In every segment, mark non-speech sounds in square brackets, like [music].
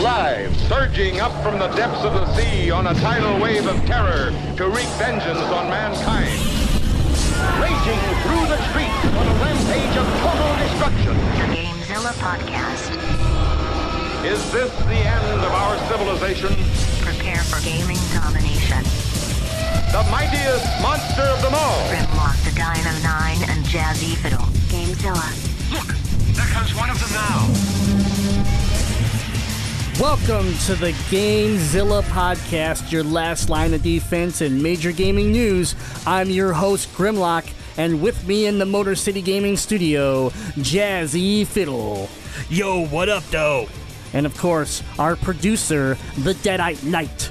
Live, surging up from the depths of the sea on a tidal wave of terror to wreak vengeance on mankind. Raging through the streets on a rampage of total destruction. The Gamezilla Podcast. Is this the end of our civilization? Prepare for gaming domination. The mightiest monster of them all. Grimlock the Dino 9 and Jazzy Fiddle. Gamezilla. Look, there comes one of them now. Welcome to the GameZilla podcast, your last line of defense in major gaming news. I'm your host, Grimlock, and with me in the Motor City Gaming Studio, Jazzy Fiddle. Yo, what up, though? And of course, our producer, the Deadite Knight.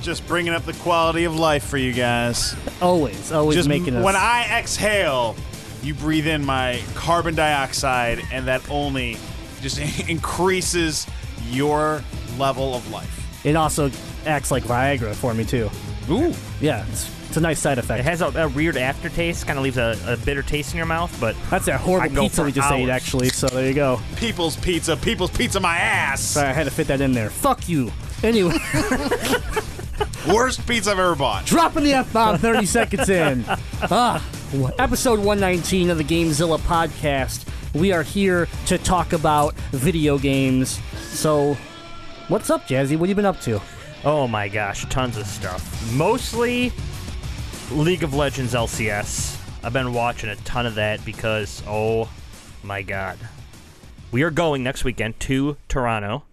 Just bringing up the quality of life for you guys. Always, always Just making us. when I exhale, you breathe in my carbon dioxide, and that only just [laughs] increases your level of life. it also acts like Viagra for me, too. Ooh. Yeah, it's, it's a nice side effect. It has a, a weird aftertaste, kind of leaves a, a bitter taste in your mouth, but That's that I horrible go pizza for we just ate, hours. actually, so there you go. People's pizza, people's pizza, my ass. Sorry, I had to fit that in there. Fuck you. Anyway. [laughs] Worst pizza I've ever bought. dropping the F bomb 30 seconds in. [laughs] Ah, episode 119 of the Gamezilla podcast. We are here to talk about video games. So, what's up, Jazzy? What have you been up to? oh my gosh, tons of stuff. Mostly League of Legends LCS. I've been watching a ton of that because, oh my god. We are going next weekend to Toronto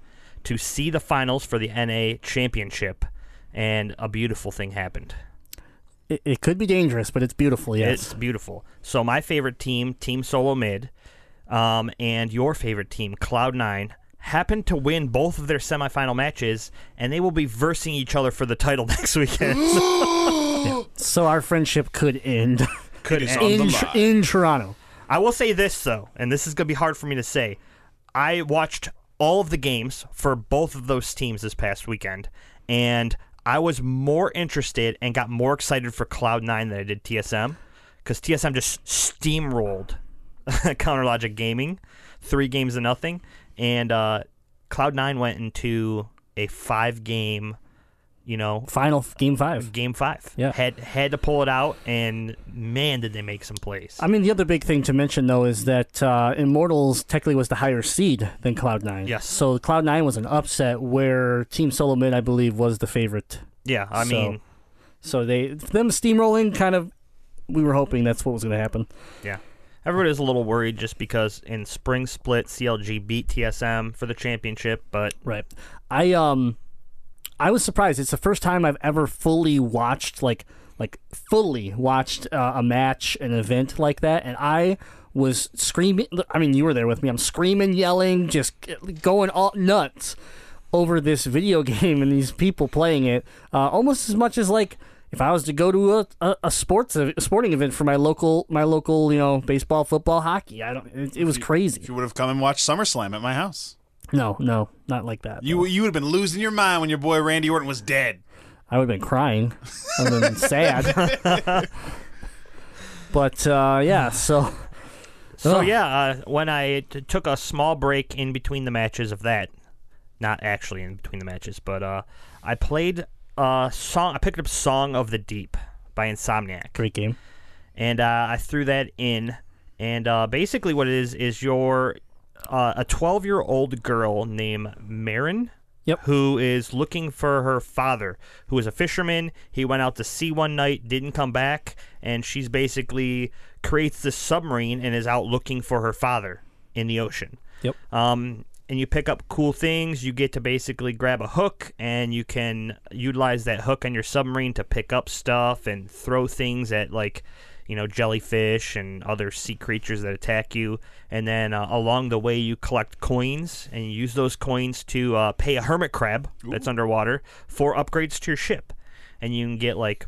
to see the finals for the NA Championship, and a beautiful thing happened. It, it could be dangerous, but it's beautiful, yes. It's beautiful. So my favorite team, Team Solo Mid, um, and your favorite team, Cloud Nine, happened to win both of their semifinal matches, and they will be versing each other for the title [laughs] next weekend. [gasps] so, our friendship could end [laughs] Could end. in, in Toronto. I will say this though, and this is gonna be hard for me to say. I watched all of the games for both of those teams this past weekend, and I was more interested and got more excited for Cloud Nine than I did TSM, because TSM just steamrolled [laughs] Counter Logic Gaming, three games to nothing, and uh, Cloud Nine went into a five game, you know, Final game five. game five. Yeah. had had to pull it out, and man, did they make some plays. I mean, the other big thing to mention, though, is that uh, Immortals technically was the higher seed than Cloud9. Yes. So Cloud9 was an upset where Team Solo Mid, I believe, was the favorite. yeah, I So- mean. So they them steamrolling kind of we were hoping that's what was going to happen. Yeah. Everybody was a little worried just because in spring split CLG beat TSM for the championship, but Right. I um I was surprised. It's the first time I've ever fully watched like like fully watched uh, a match, an event like that, and I was screaming. I mean, you were there with me. I'm screaming, yelling, just going all nuts over this video [laughs] game and these people playing it. Uh, almost as much as like if I was to go to a, a, a sports a sporting event for my local my local you know baseball, football, hockey. I don't. It, it was crazy. If you would have come and watched SummerSlam at my house, No, no, not like that. you you would have been losing your mind when your boy Randy Orton was dead. I would have been crying. I would have been [laughs] sad. [laughs] but uh, yeah, so so Ugh. yeah, uh, when I t- took a small break in between the matches of that, not actually in between the matches, but uh, I played a song. I picked up "Song of the Deep" by Insomniac. great game. and uh, I threw that in. And uh, basically, what it is is you're uh, a 12 year old girl named Merryn. Yep. Who is looking for her father, who is a fisherman. He went out to sea one night, didn't come back, and she's basically creates this submarine and is out looking for her father in the ocean. Yep. Um, and you pick up cool things. You get to basically grab a hook, and you can utilize that hook on your submarine to pick up stuff and throw things at like, you know, jellyfish and other sea creatures that attack you. And then uh, along the way, you collect coins, and you use those coins to uh, pay a hermit crab that's underwater for upgrades to your ship. And you can get like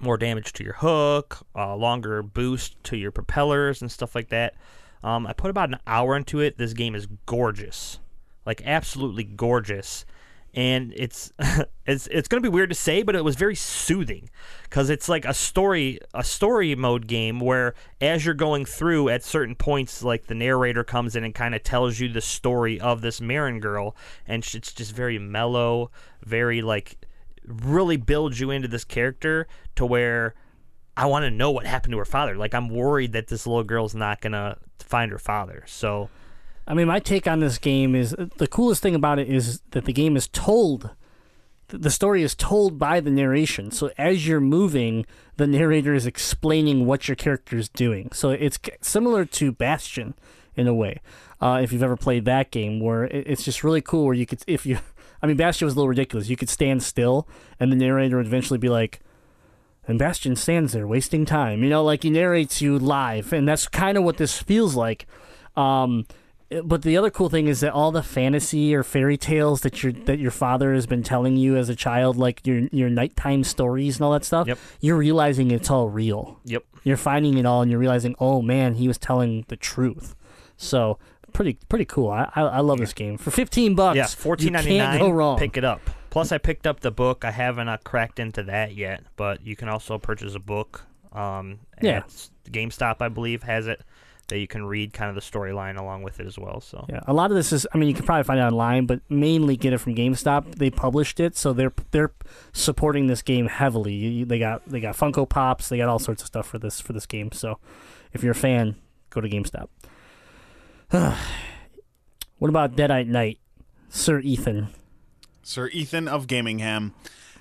more damage to your hook, uh, longer boost to your propellers and stuff like that. Um, I put about an hour into it. This game is gorgeous, like absolutely gorgeous, and it's [laughs] it's it's to be weird to say, but it was very soothing because it's like a story a story mode game where as you're going through at certain points, like the narrator comes in and kind of tells you the story of this Merryn girl, and it's just very mellow, very like really builds you into this character to where I want to know what happened to her father. Like I'm worried that this little girl's not gonna find her father. So I mean, my take on this game is the coolest thing about it is that the game is told. The story is told by the narration. So as you're moving, the narrator is explaining what your character is doing. So it's similar to Bastion in a way. Uh, if you've ever played that game, where it's just really cool, where you could, if you, [laughs] I mean, Bastion was a little ridiculous. You could stand still, and the narrator would eventually be like, and Bastion stands there wasting time. You know, like he narrates you live, and that's kind of what this feels like. Um, but the other cool thing is that all the fantasy or fairy tales that your that your father has been telling you as a child, like your your nighttime stories and all that stuff, Yep. you're realizing it's all real. yep. You're finding it all, and you're realizing, oh man, he was telling the truth. So pretty pretty cool. I I, I love this game for fifteen bucks. Yeah, fourteen ninety can't go wrong. Pick it up. Plus, I picked up the book. I haven't uh, cracked into that yet, but you can also purchase a book. Um, Yeah. GameStop, I believe, has it that you can read kind of the storyline along with it as well. So Yeah, a lot of this is. I mean, you can probably find it online, but mainly get it from GameStop. They published it, so they're they're supporting this game heavily. You- you- They got they got Funko Pops, they got all sorts of stuff for this for this game. So, if you're a fan, go to GameStop. [sighs] what about Deadite Knight, Sir Ethan? Sir Ethan of Gamingham.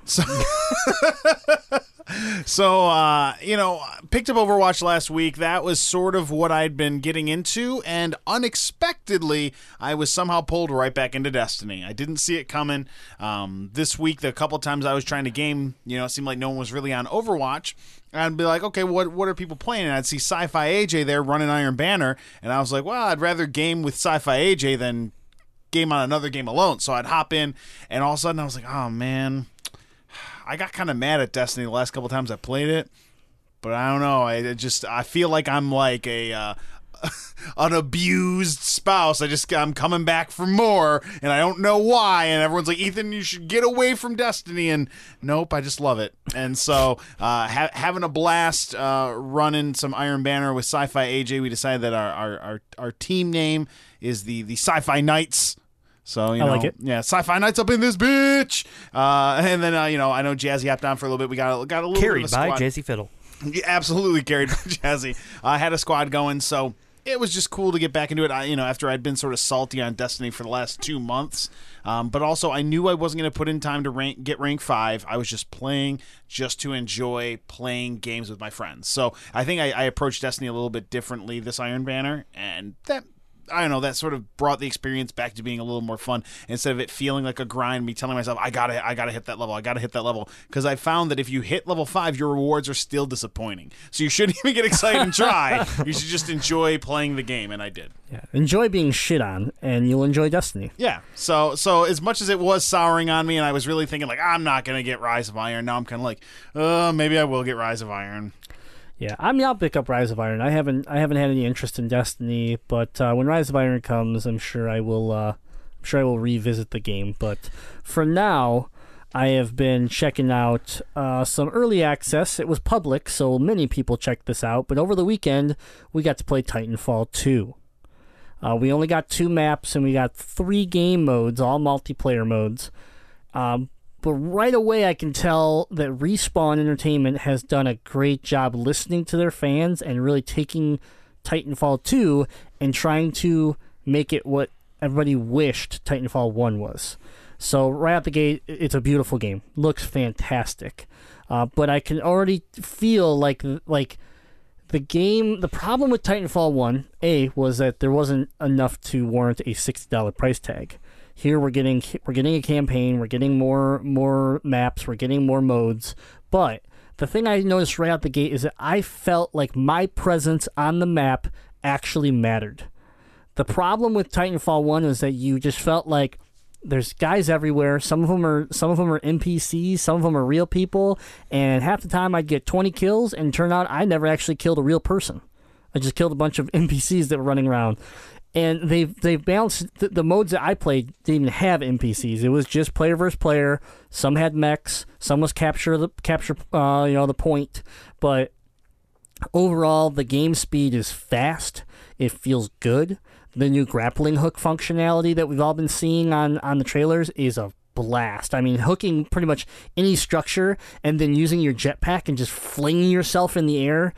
So, [laughs] so uh, you know, picked up Overwatch last week. That was sort of what I'd been getting into, and unexpectedly, I was somehow pulled right back into Destiny. I didn't see it coming. Um, this week, the couple times I was trying to game, you know, it seemed like no one was really on Overwatch. I'd be like, okay, what what are people playing? And I'd see Sci-Fi AJ there running Iron Banner, and I was like, well, I'd rather game with Sci-Fi AJ than game on another game alone. So I'd hop in, and all of a sudden I was like, oh man, I got kind of mad at Destiny the last couple times I played it. But I don't know. I just I feel like I'm like a uh, [laughs] an abused spouse. I just I'm coming back for more, and I don't know why. And everyone's like, Ethan, you should get away from Destiny. And nope, I just love it. And so uh, ha- having a blast uh, running some Iron Banner with Sci-Fi AJ. We decided that our our, our, our team name is the the Sci-Fi Knights. So you I know, like it. yeah, sci-fi nights up in this bitch. Uh, and then uh, you know, I know Jazzy hopped on for a little bit. We got a, got a little carried bit of a by. Jazzy Fiddle. Yeah, absolutely carried by [laughs] Jazzy. I had a squad going, so it was just cool to get back into it. I, you know, after I'd been sort of salty on Destiny for the last two months, um, but also I knew I wasn't going to put in time to rank get rank five. I was just playing just to enjoy playing games with my friends. So I think I, I approached Destiny a little bit differently this Iron Banner, and that I don't know, that sort of brought the experience back to being a little more fun instead of it feeling like a grind, me telling myself, I gotta I gotta hit that level, I gotta hit that level. Because I found that if you hit level five, your rewards are still disappointing. So you shouldn't [laughs] even get excited and try. you should just enjoy playing the game, and I did. Yeah, enjoy being shit on, and you'll enjoy Destiny. Yeah. So so as much as it was souring on me and I was really thinking like I'm not gonna get Rise of Iron, now I'm kinda like, uh, maybe I will get Rise of Iron. Yeah, I mean, I'll pick up Rise of Iron. I haven't, I haven't had any interest in Destiny, but uh, when Rise of Iron comes, I'm sure I will. Uh, I'm sure I will revisit the game. But for now, I have been checking out uh, some early access. It was public, so many people checked this out. But over the weekend, we got to play Titanfall 2. Uh, we only got two maps, and we got three game modes, all multiplayer modes. Um, but right away, I can tell that Respawn Entertainment has done a great job listening to their fans and really taking Titanfall 2 and trying to make it what everybody wished Titanfall 1 was. So, right out the gate, it's a beautiful game. Looks fantastic. Uh, but I can already feel like like the game the problem with Titanfall 1 A was that there wasn't enough to warrant a $60 price tag. Here we're getting we're getting a campaign, we're getting more more maps, we're getting more modes, but the thing I noticed right out the gate is that I felt like my presence on the map actually mattered. The problem with Titanfall 1 is that you just felt like there's guys everywhere. Some of them are some of them are NPCs, some of them are real people, and half the time I'd get 20 kills and turn out I never actually killed a real person. I just killed a bunch of [laughs] NPCs that were running around. And they've they've balanced the, the modes that I played didn't even have NPCs. It was just player versus player. Some had mechs, some was capture the capture uh, you know the point, but overall the game speed is fast. It feels good. The new grappling hook functionality that we've all been seeing on on the trailers is a blast. I mean, hooking pretty much any structure and then using your jetpack and just flinging yourself in the air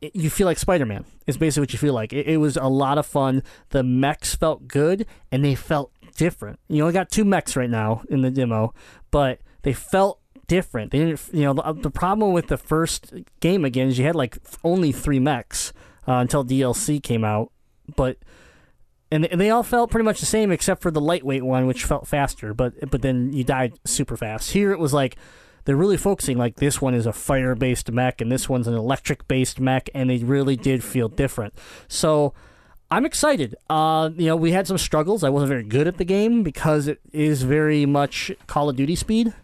it- you feel like Spider Man. Is basically what you feel like. It, it was a lot of fun. The mechs felt good and they felt different. You only got two mechs right now in the demo, but they felt different. They didn't. You know, the, the problem with the first game again is you had like only three mechs uh, until DLC came out, but. And they all felt pretty much the same except for the lightweight one, which felt faster. But but then you died super fast. Here it was like they're really focusing like this one is a fire based mech and this one's an electric based mech and they really did feel different. So i'm excited. Uh you know we had some struggles. I wasn't very good at the game because it is very much call of duty speed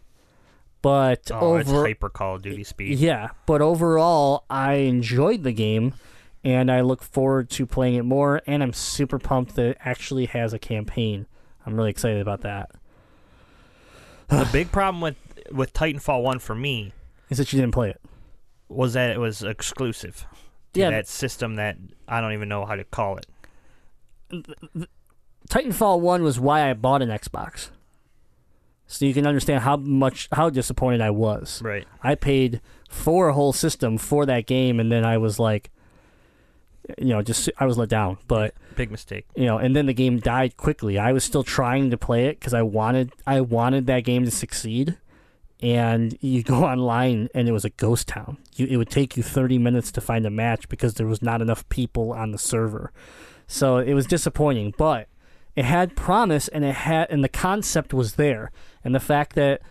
but Oh, it's over hyper Call of Duty speed. yeah but overall i enjoyed the game and i look forward to playing it more and i'm super pumped that it actually has a campaign. I'm really excited about that. The big problem with with Titanfall One for me is that you didn't play it was that it was exclusive to Yeah. that system that I don't even know how to call it. Titanfall 1 was why I bought an Xbox. So you can understand how much how disappointed I was. Right. I paid for a whole system for that game and then I was like you know, just I was let down, but Big mistake. you know, and then the game died quickly. I was still trying to play it cuz I wanted I wanted that game to succeed. And you go [laughs] online and it was a ghost town. You, it would take you 30 minutes to find a match because there was not enough people on the server. So it was disappointing, but it had promise and it had and the concept was there. And the fact that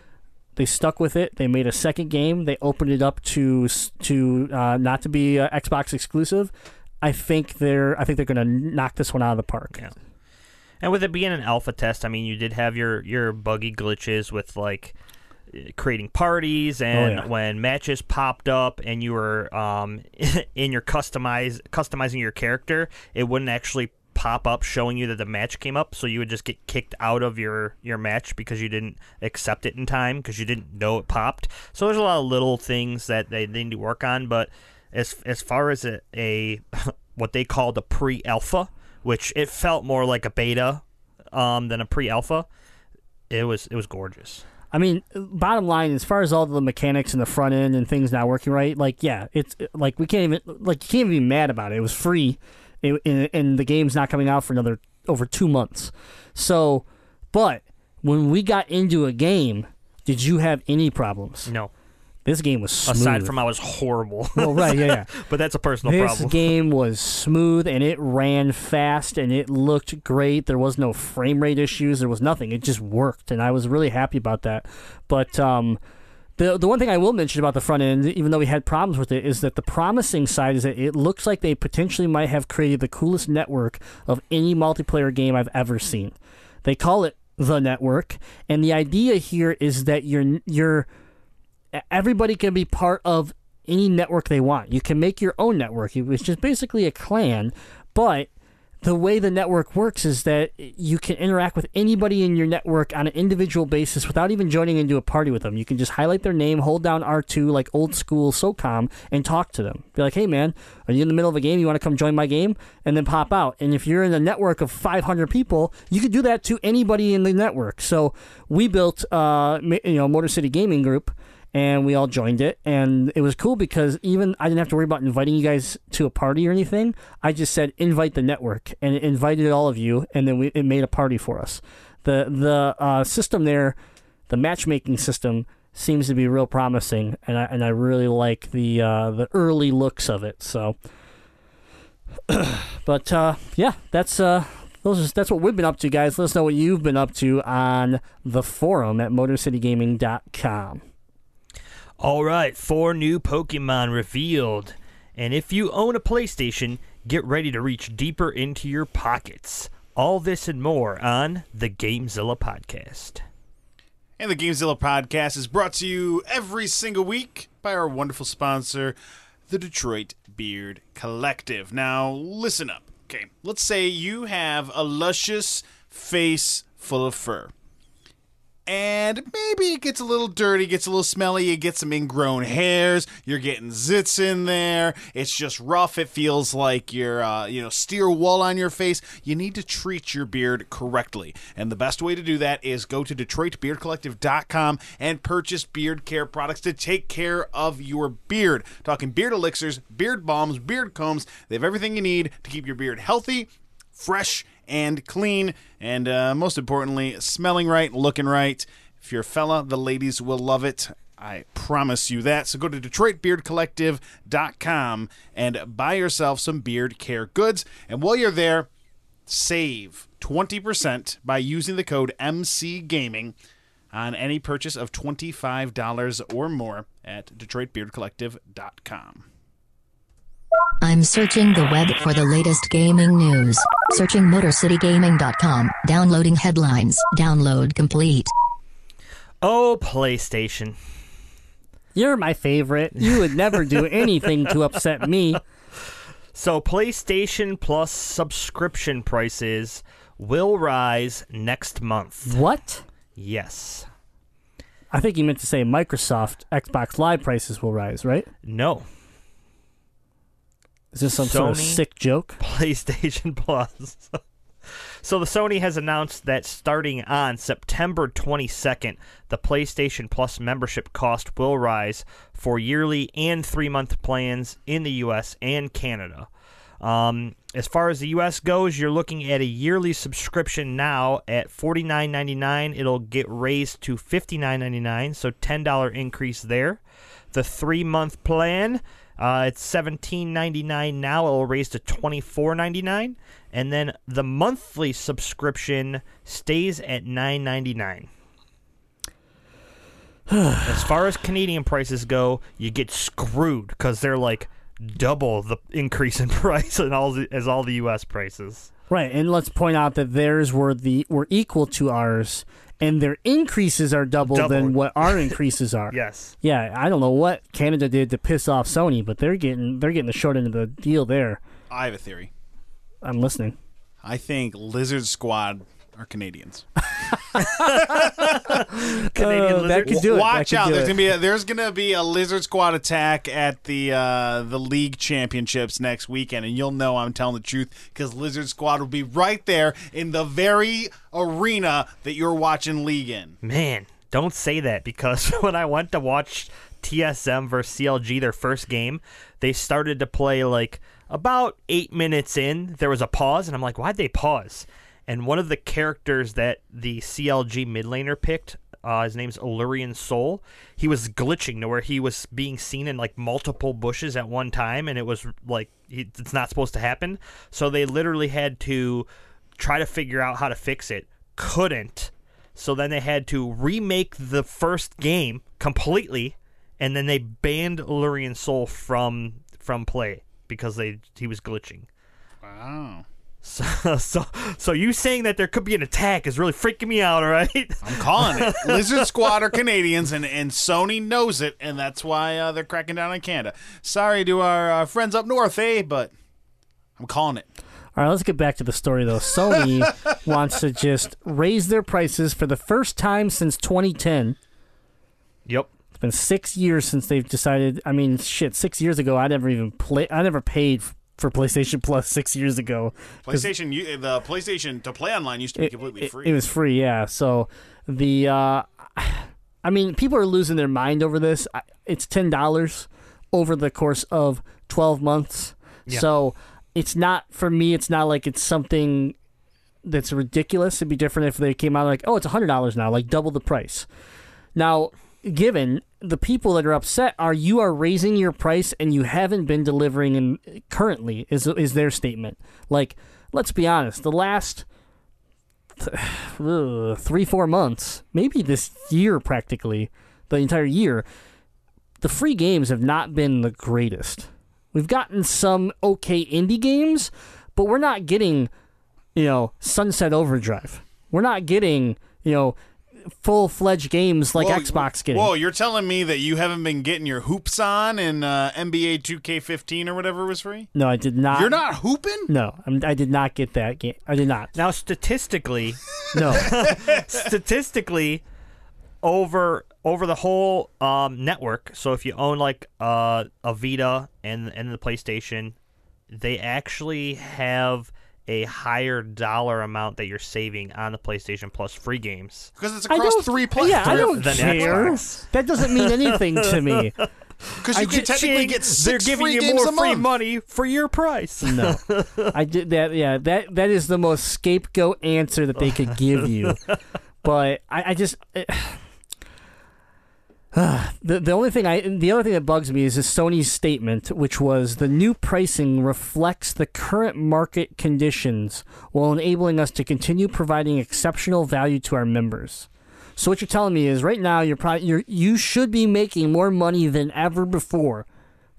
they stuck with it, they made a second game, they opened it up to to uh, not to be uh, Xbox exclusive. I think they're I think they're going to knock this one out of the park. Yeah. And with it being an alpha test, I mean, you did have your your buggy glitches with like creating parties and yeah. when matches popped up and you were um, [laughs] in your customize customizing your character, it wouldn't actually pop up showing you that the match came up, so you would just get kicked out of your your match because you didn't accept it in time because you didn't know it popped. So there's a lot of little things that they, they need to work on, but as as far as a, a [laughs] what they called a pre-alpha, which it felt more like a beta um, than a pre-alpha, it was it was gorgeous. I mean, bottom line, as far as all the mechanics in the front end and things not working right, like yeah, it's like we can't even like you can't even be mad about it. It was free, it, and, and the game's not coming out for another over two months. So, but when we got into a game, did you have any problems? No, This game was smooth. aside from I was horrible. well, right, yeah, yeah. [laughs] but that's a personal this problem. [laughs] game was smooth and it ran fast and it looked great. There was no frame rate issues. There was nothing. It just worked, and I was really happy about that. But um, the the one thing I will mention about the front end, even though we had problems with it, is that the promising side is that it looks like they potentially might have created the coolest network of any multiplayer game I've ever seen. They call it the network, and the idea here is that you're you're everybody can be part of any network they want. You can make your own network, which is basically a clan, but the way the network works is that you can interact with anybody in your network on an individual basis without even joining into a party with them. You can just highlight their name, hold down R2 like old school SOCOM, and talk to them. Be like, hey man, are you in the middle of a game? You want to come join my game? And then pop out. And if you're in a network of 500 people, you could do that to anybody in the network. So we built, uh, you know, Motor City Gaming Group and we all joined it. And it was cool because even i didn't have to worry about inviting you guys to a party or anything. I just said invite the network and it invited all of you and then we, it made a party for us. The the uh, system there the matchmaking system seems to be real promising and i, and I really like the uh, the early looks of it so. [clears throat] But uh, yeah that's uh those are, that's what we've been up to guys. Let us know what you've been up to on the forum at motorcitygaming.com All right, four new Pokemon revealed. And if you own a PlayStation, get ready to reach deeper into your pockets. All this and more on the Gamezilla podcast. And the Gamezilla podcast is brought to you every single week by our wonderful sponsor, the Detroit Beard Collective. Now, listen up. okay, let's say you have a luscious face full of fur. And maybe it gets a little dirty, gets a little smelly, you get some ingrown hairs, you're getting zits in there, it's just rough, it feels like you're, uh, you know, steer wool on your face. You need to treat your beard correctly. And the best way to do that is go to DetroitBeardCollective.com and purchase beard care products to take care of your beard. Talking beard elixirs, beard balms, beard combs, they have everything you need to keep your beard healthy, fresh, and clean, and uh, most importantly, smelling right, looking right. If you're a fella, the ladies will love it. I promise you that. So go to DetroitBeardCollective.com and buy yourself some beard care goods. And while you're there, save 20% by using the code MC Gaming on any purchase of $25 or more at DetroitBeardCollective.com. I'm searching the web for the latest gaming news. Searching MotorCityGaming.com. Downloading headlines. Download complete. Oh, PlayStation. You're my favorite. You would never do [laughs] anything to upset me. So, PlayStation Plus subscription prices will rise next month. What? Yes. I think you meant to say Microsoft Xbox Live prices will rise, right? No. Is this some sort of sick joke? [laughs] PlayStation Plus. so the Sony has announced that starting on September 22nd, the PlayStation Plus membership cost will rise for yearly and three-month plans in the US and Canada. Um, as far as the US goes, you're looking at a yearly subscription now at $49.99. It'll get raised to $59.99, so $10 increase there. The three month plan, uh, it's $17.99 now. It'll raise to $24.99. And then the monthly subscription stays at $9.99. [sighs] as far as Canadian prices go, you get screwed because they're like double the increase in [laughs] price and all the, as all the U.S. prices. Right, and let's point out that theirs were the were equal to ours, and their increases are double, Double. than what our increases are. [laughs] Yes. Yeah, I don't know what Canada did to piss off Sony, but they're getting they're getting the short end of the deal there. I have a theory. I'm listening. I think Lizard Squad are Canadians. [laughs] Canadian Uh, lizard. that could do it. Watch could out! do There's it. gonna be a, there's gonna be a Lizard Squad attack at the uh, the league championships next weekend, and you'll know I'm telling the truth because Lizard Squad will be right there in the very arena that you're watching league in. Man, don't say that because [laughs] when I went to watch TSM versus CLG their first game, they started to play like about eight minutes in. There was a pause, and I'm like, why'd they pause? And one of the characters that the CLG mid laner picked, uh, his name's Aurelion Sol. He was glitching to where he was being seen in like multiple bushes at one time, and it was like it's not supposed to happen. So they literally had to try to figure out how to fix it. Couldn't. So then they had to remake the first game completely, and then they banned Aurelion Sol from from play because they he was glitching. Wow. So, so, so you saying that there could be an attack is really freaking me out, all right? I'm calling it. [laughs] Lizard Squad are Canadians, and, and Sony knows it, and that's why uh, they're cracking down on Canada. Sorry to our uh, friends up north, eh? But I'm calling it. All right, let's get back to the story though. Sony [laughs] wants to just raise their prices for the first time since 2010. Yep. It's been six years since they've decided. I mean, shit, six years ago, I never even played. I never paid for PlayStation Plus six years ago. PlayStation, you, the PlayStation to play online used to be completely free. It was free, yeah. So the, uh, [sighs] I mean, people are losing their mind over this. It's ten dollars over the course of twelve months. So it's not for me. It's not like it's something that's ridiculous. It'd be different if they came out like, oh, it's hundred dollars now, like double the price. Now, given the people that are upset are you are raising your price and you haven't been delivering in currently is is their statement. Like, let's be honest, the last [sighs] ugh, three four months, maybe this year practically, the entire year, the free games have not been the greatest. We've gotten some okay indie games, but we're not getting, you know, Sunset Overdrive. We're not getting, you know, full fledged games like Whoa, Xbox getting. Whoa, you're telling me that you haven't been getting your hoops on in uh, NBA 2K15 or whatever was free? No, I did not. You're not hooping? No, I'm, I did not get that game. I did not. Now, statistically, [laughs] No. [laughs] statistically, over over the whole um, network. So if you own like uh, a Vita and and the PlayStation, they actually have a higher dollar amount that you're saving on the PlayStation Plus free games. Because it's across three platforms. Yeah, I don't care. Xbox. That doesn't mean anything to me. [laughs] Because you I can just- technically get six They're giving free you games more a free month. money for your price. [laughs] No, I did that. Yeah, that that is the most scapegoat answer that they could give you. [laughs] But I, I just it, [sighs] the the only thing I the other thing that bugs me is Sony's statement, which was the new pricing reflects the current market conditions while enabling us to continue providing exceptional value to our members. So what you're telling me is right now you're probably you're you should be making more money than ever before.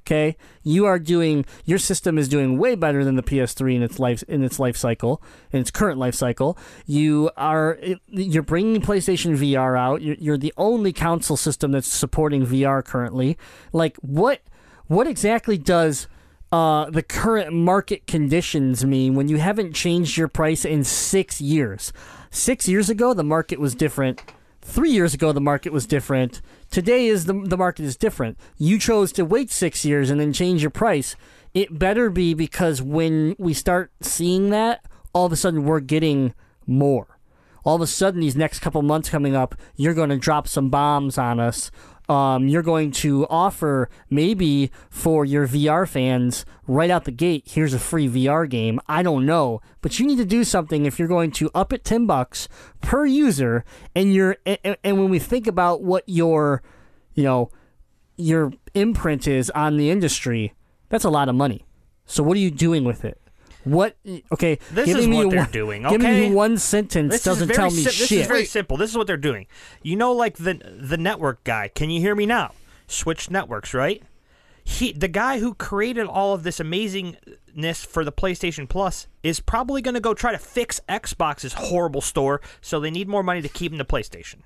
Okay, you are doing your system is doing way better than the PS3 in its life in its life cycle in its current life cycle. You are you're bringing PlayStation VR out. You're, you're the only console system that's supporting VR currently. Like what what exactly does uh, the current market conditions mean when you haven't changed your price in six years? Six years ago, the market was different. Three years ago, the market was different. Today is the the market is different. You chose to wait six years and then change your price. It better be because when we start seeing that, all of a sudden we're getting more. All of a sudden, these next couple months coming up, you're going to drop some bombs on us. Um, you're going to offer maybe for your VR fans right out the gate. Here's a free VR game. I don't know, but you need to do something if you're going to up it ten bucks per user. And you're and, and when we think about what your, you know, your imprint is on the industry, that's a lot of money. So what are you doing with it? What? Okay, This giving is me what they're one- doing, Giving okay? me one sentence This doesn't is very tell me sim- shit. This is very simple. This is what they're doing. You know, like the the network guy. Can you hear me now? Switch networks, right? He, the guy who created all of this amazingness for the PlayStation Plus, is probably going to go try to fix Xbox's horrible store. So they need more money to keep them to PlayStation.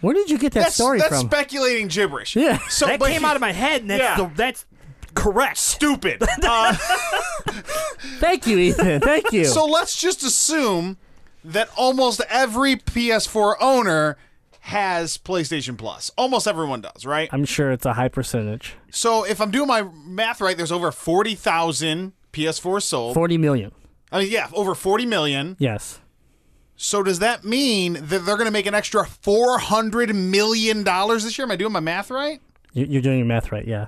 Where did you get that That's, story that's from? speculating gibberish. Yeah. So that came he- out of my head, and that's Yeah. the, that's correct. Stupid. [laughs] Uh, Thank you, Ethan. Thank you. so let's just assume that almost every PS4 owner has PlayStation Plus. Almost everyone does, right? I'm sure it's a high percentage. So if I'm doing my math right, there's over 40,000 PS4 sold. Forty million. I mean, yeah, over 40 million. Yes. So does that mean that they're going to make an extra 400 million dollars this year? Am I doing my math right? You- You're doing your math right. Yeah.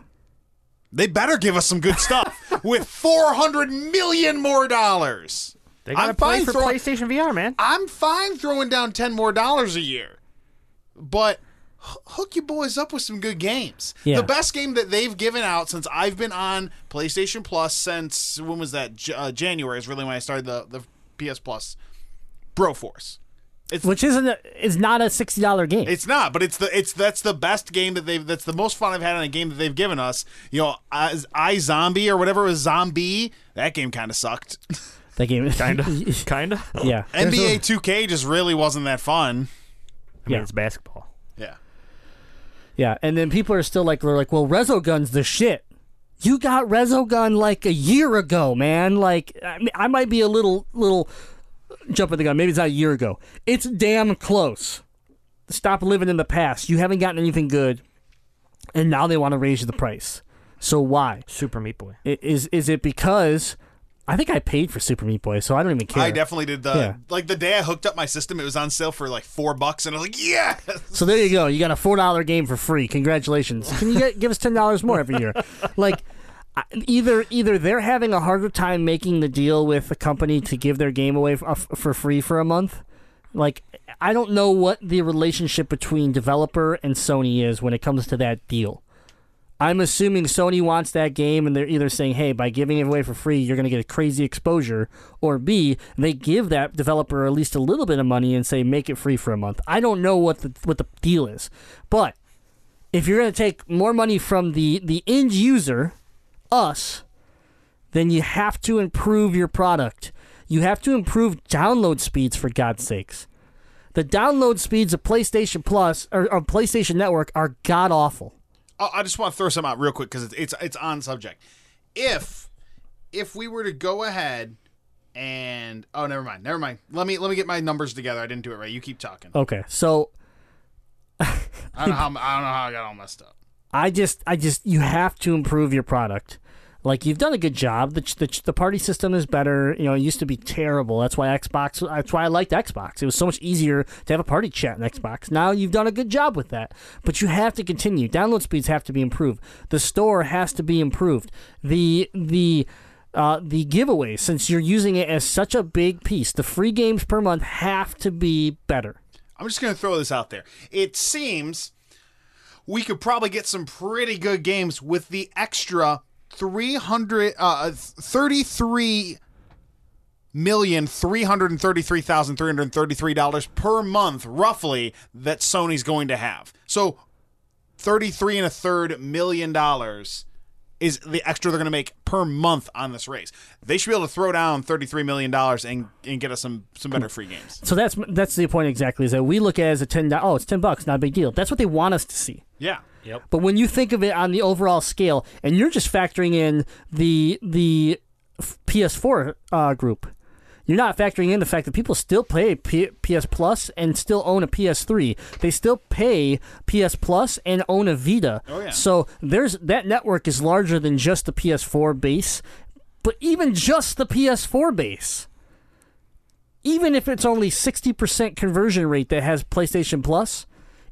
They better give us some good stuff [laughs] with 400 million more dollars. They got to I'm play fine for throwing- PlayStation VR, man. I'm fine throwing down 10 more dollars a year. But hook you boys up with some good games. Yeah. The best game that they've given out since I've been on PlayStation Plus since when was that? J- uh, January is really when I started the the PS Plus. Broforce. It's Which isn't a, is not a sixty dollar game. it's not, but it's the it's that's the best game that they've that's the most fun I've had on a game that they've given us. You know, I, I Zombie or whatever it was Zombie. That game kind of sucked. [laughs] that game. Kind of, [laughs] kind of. yeah. NBA 2K just really wasn't that fun. I mean, Yeah. it's basketball. Yeah. Yeah, and then people are still like, they're like, well, Resogun's the shit. You got Resogun like a year ago, man. Like, I, mean, I might be a little, little jumping the gun. Maybe it's not a year ago. It's damn close. Stop living in the past. You haven't gotten anything good, and now they want to raise the price. So why? Super Meat Boy. I- Is is it because I think I paid for Super Meat Boy, so I don't even care. I definitely did the Yeah. like the day I hooked up my system. It was on sale for like four bucks, and I was like, "Yeah!" So there you go. You got a four dollar game for free. Congratulations. Can you get, give us ten dollars more every year? [laughs] Like I- either either they're having a harder time making the deal with the company to give their game away for, uh, for free for a month. Like I don't know what the relationship between developer and Sony is when it comes to that deal. I'm assuming Sony wants that game, and they're either saying, "Hey, by giving it away for free, you're going to get a crazy exposure," or B, they give that developer at least a little bit of money and say, "Make it free for a month." I don't know what the what the deal is, but if you're going to take more money from the the end user, us, then you have to improve your product. You have to improve download speeds for God's sakes. The download speeds of PlayStation Plus or, or PlayStation Network are god awful. I just want to throw some out real quick because it's, it's it's on subject. If if we were to go ahead and oh, never mind, never mind. Let me let me get my numbers together. I didn't do it right. You keep talking. Okay, so [laughs] I don't know how I don't know how I got all messed up. I just, I just, you have to improve your product. Like you've done a good job. The, the the party system is better. You know, it used to be terrible. That's why Xbox. That's why I liked Xbox. It was so much easier to have a party chat in Xbox. Now you've done a good job with that. But you have to continue. Download speeds have to be improved. The store has to be improved. The the uh, the giveaways, since you're using it as such a big piece, the free games per month have to be better. I'm just going to throw this out there. It seems we could probably get some pretty good games with the extra 300 uh 33 million three hundred and thirty-three thousand three hundred and thirty-three dollars per month, roughly, that Sony's going to have. So, thirty-three and a third million dollars is the extra they're going to make per month on this race. They should be able to throw down thirty-three million dollars and and get us some some better free games. So that's that's the point exactly. Is that we look at it as a ten. Oh, it's ten bucks, not a big deal. That's what they want us to see. Yeah. But when you think of it on the overall scale, and you're just factoring in the the PS4 uh, group, you're not factoring in the fact that people still play P- PS Plus and still own a PS3. They still pay PS Plus and own a Vita. Oh, yeah. So there's that network is larger than just the PS4 base, but even just the PS4 base. Even if it's only 60% conversion rate that has PlayStation Plus,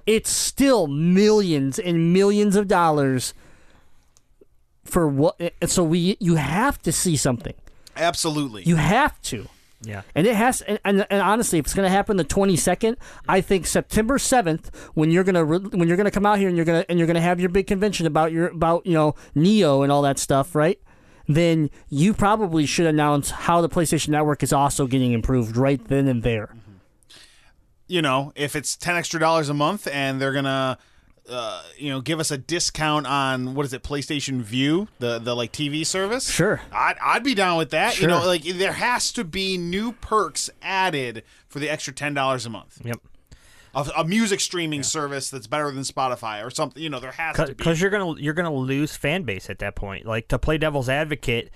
it's still millions and millions of dollars for what so we you have to see something Absolutely. you have to Yeah. and it has and, and, and honestly if it's going to happen the 22nd i think september 7th when you're going to when you're going to come out here and you're going to and you're going to have your big convention about your about you know neo and all that stuff right then you probably should announce how the playstation network is also getting improved right then and there you know, if it's ten extra dollars a month and they're gonna, uh, you know, give us a discount on what is it, PlayStation Vue, the the like TV service. Sure. I'd I'd be down with that. You know, like there has to be new perks added for the extra ten dollars a month. Yep. A, a music streaming service that's better than Spotify or something. You know, there has to be. because you're gonna you're gonna lose fan base at that point. Like to play devil's advocate,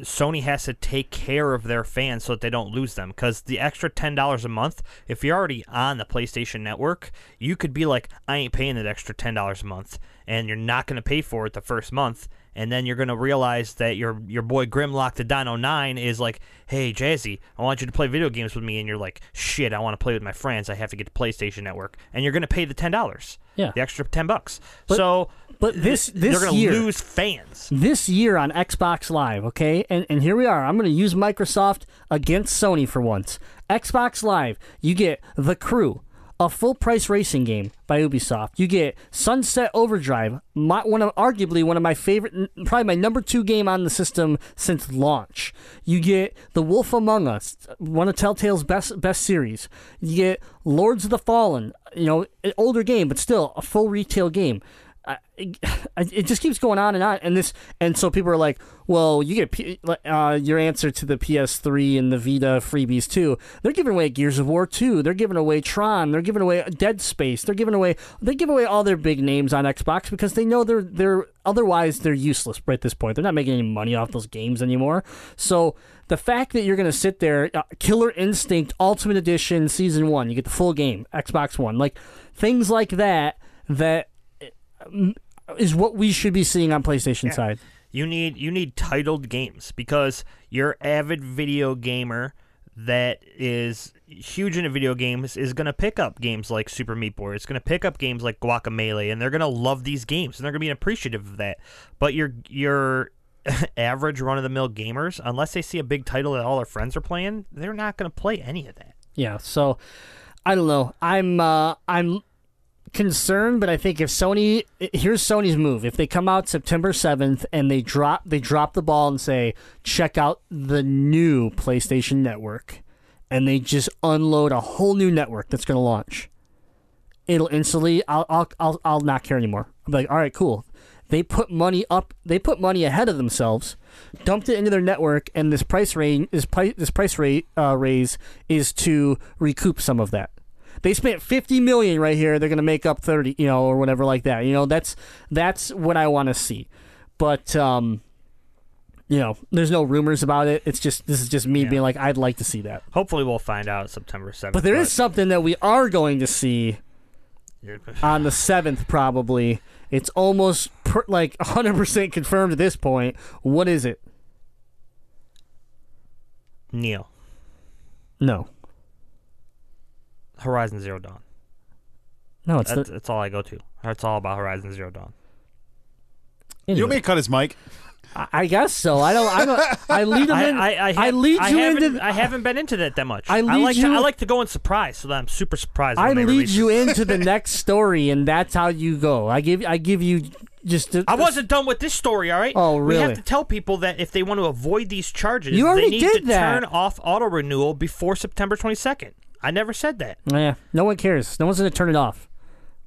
Sony has to take care of their fans so that they don't lose them. Because the extra ten dollars a month, if you're already on the PlayStation Network, you could be like, I ain't paying that extra ten dollars a month, and you're not gonna pay for it the first month. And then you're gonna realize that your your boy Grimlock the Dino Nine is like, "Hey Jazzy, I want you to play video games with me," and you're like, "Shit, I want to play with my friends. I have to get the PlayStation Network," and you're gonna pay the ten dollars, Yeah. the extra ten bucks. so but this [laughs] this they're gonna year lose fans. this year on Xbox Live, okay? And and here we are. I'm going to use Microsoft against Sony for once. Xbox Live, you get The Crew, a full price racing game by Ubisoft. You get Sunset Overdrive, my, one of arguably one of my favorite, probably my number two game on the system since launch. You get The Wolf Among Us, one of Telltale's best best series. You get Lords of the Fallen, you know, an older game but still a full retail game. [sighs] It, just keeps going on and on, and this, and so people are like, "Well, you get P- uh, your answer to the PS3 and the Vita freebies too. They're giving away Gears of War 2. They're giving away Tron. They're giving away Dead Space. They're giving away they give away all their big names on Xbox because they know they're they're otherwise they're useless right at this point. They're not making any money off those games anymore. So the fact that you're going to sit there, uh, Killer Instinct Ultimate Edition Season One, you get the full game, Xbox One, like things like that, that is what we should be seeing on PlayStation side. You need you need titled games because your avid video gamer that is huge into video games is going to pick up games like Super Meat Boy. It's going to pick up games like Guacamelee, and they're going to love these games, and they're going to be appreciative of that. But your your [laughs] average run of the mill gamers, unless they see a big title that all their friends are playing, they're not going to play any of that. Yeah, so I don't know. I'm uh, I'm concerned, but I think if Sony here's Sony's move. If they come out September 7th and they drop they drop the ball and say, "Check out the new PlayStation Network." And they just unload a whole new network that's going to launch. It'll instantly I'll, I'll I'll I'll not care anymore. I'll be like, "All right, cool." They put money up. They put money ahead of themselves, dumped it into their network, and this price range, this price, this price rate uh, raise is to recoup some of that. They spent 50 million right here. They're going to make up 30, you know, or whatever like that. You know, that's that's what I want to see. But um you know, there's no rumors about it. It's just this is just me being like I'd like to see that. Hopefully, we'll find out September 7th. But there is something that we are going to see [laughs] on the 7th probably. It's almost per, like 100% confirmed at this point. What is it? Neil. No. Horizon Zero Dawn. No, it's That's, the, that's all I go to. It's all about Horizon Zero Dawn. You anyway. want me to cut his mic? I I guess so. I don't. I don't. I lead them [laughs] I, in. I, I, ha- lead I you haven't, into. I haven't been into that that much. I lead like to, I like to go in surprise, so that I'm super surprised. I when they lead you it. into the [laughs] next story, and that's how you go. I give. I give you just. A, I wasn't done with this story. All right. Oh, We really? have to tell people that if they want to avoid these charges, You they already need did to that. turn off auto renewal before September 22nd. I never said that. Yeah. No one cares. No one's gonna turn it off.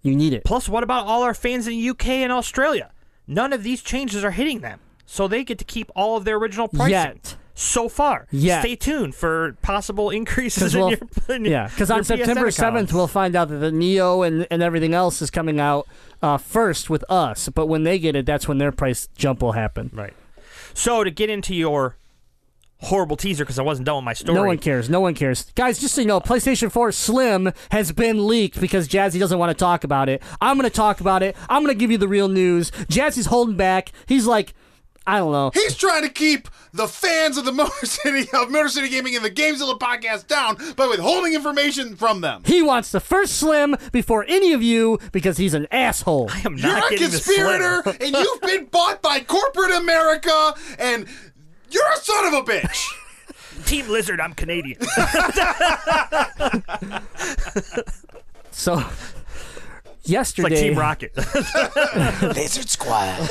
You need it. Plus, what about all our fans in the UK and Australia? None of these changes are hitting them, so they get to keep all of their original pricing. Yet. So far, Yet. stay tuned for possible increases in we'll- your [laughs] in Yeah, because on September seventh, we'll find out that the Neo and, and everything else is coming out uh, first with us. But when they get it, that's when their price jump will happen. Right. So to get into your horrible teaser, because I wasn't done with my story. No one cares. No one cares. Guys, just so you know, PlayStation 4 Slim has been leaked because Jazzy doesn't want to talk about it. I'm going to talk about it. I'm going to give you the real news. Jazzy's holding back. He's like, I don't know. He's trying to keep the fans of the [laughs] Motor City of Motor City Gaming and the Gamezilla podcast down by withholding information from them. He wants the first Slim before any of you because he's an asshole. I am You're not a getting the slim. conspirator, and you've been bought by corporate America, and you're a son of a bitch. [laughs] Team Lizard, I'm Canadian. [laughs] So, It's yesterday. like Team Rocket. [laughs] Lizard Squad.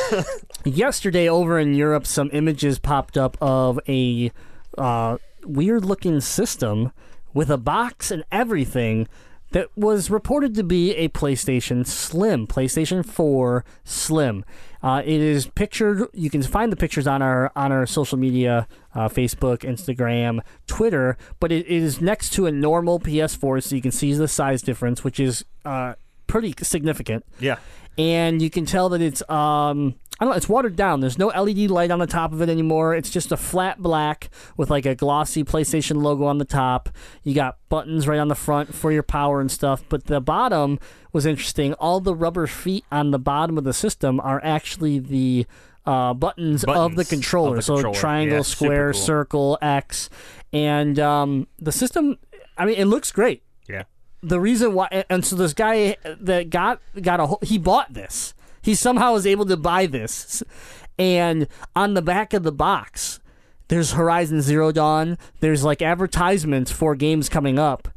yesterday over in Europe, some images popped up of a uh, weird looking system with a box and everything that was reported to be a PlayStation Slim, PlayStation 4 Slim. Uh, it is pictured. You can find the pictures on our on our social media, uh, Facebook, Instagram, Twitter. But it is next to a normal PS4, so you can see the size difference, which is uh, pretty significant yeah. and you can tell that it's um I don't know, it's watered down. There's no LED light on the top of it anymore. It's just a flat black with like a glossy PlayStation logo on the top. You got buttons right on the front for your power and stuff, but the bottom was interesting. All the rubber feet on the bottom of the system are actually the uh, buttons, of the controller. of the so triangle, Yeah, square, cool. circle, X, and um, the system. I mean, it looks great Yeah. the reason why and- and so this guy that got got a whole- he bought this he somehow was able to buy this. And on the back of the box there's horizon zero dawn. There's like advertisements for games coming up.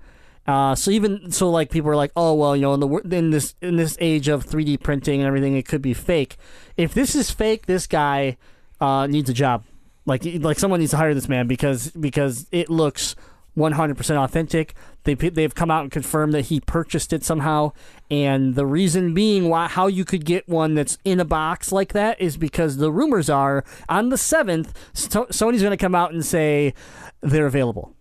Uh, so even so like people are like oh well you know in the in this in this age of 3d printing and everything it could be fake. If this is fake this guy uh, needs a job. Like like someone needs to hire this man because because it looks 100% authentic. They they've come out and confirmed that he purchased it somehow, and the reason being why how you could get one that's in a box like that is because the rumors are on the seventh, so- Sony's going to come out and say they're available.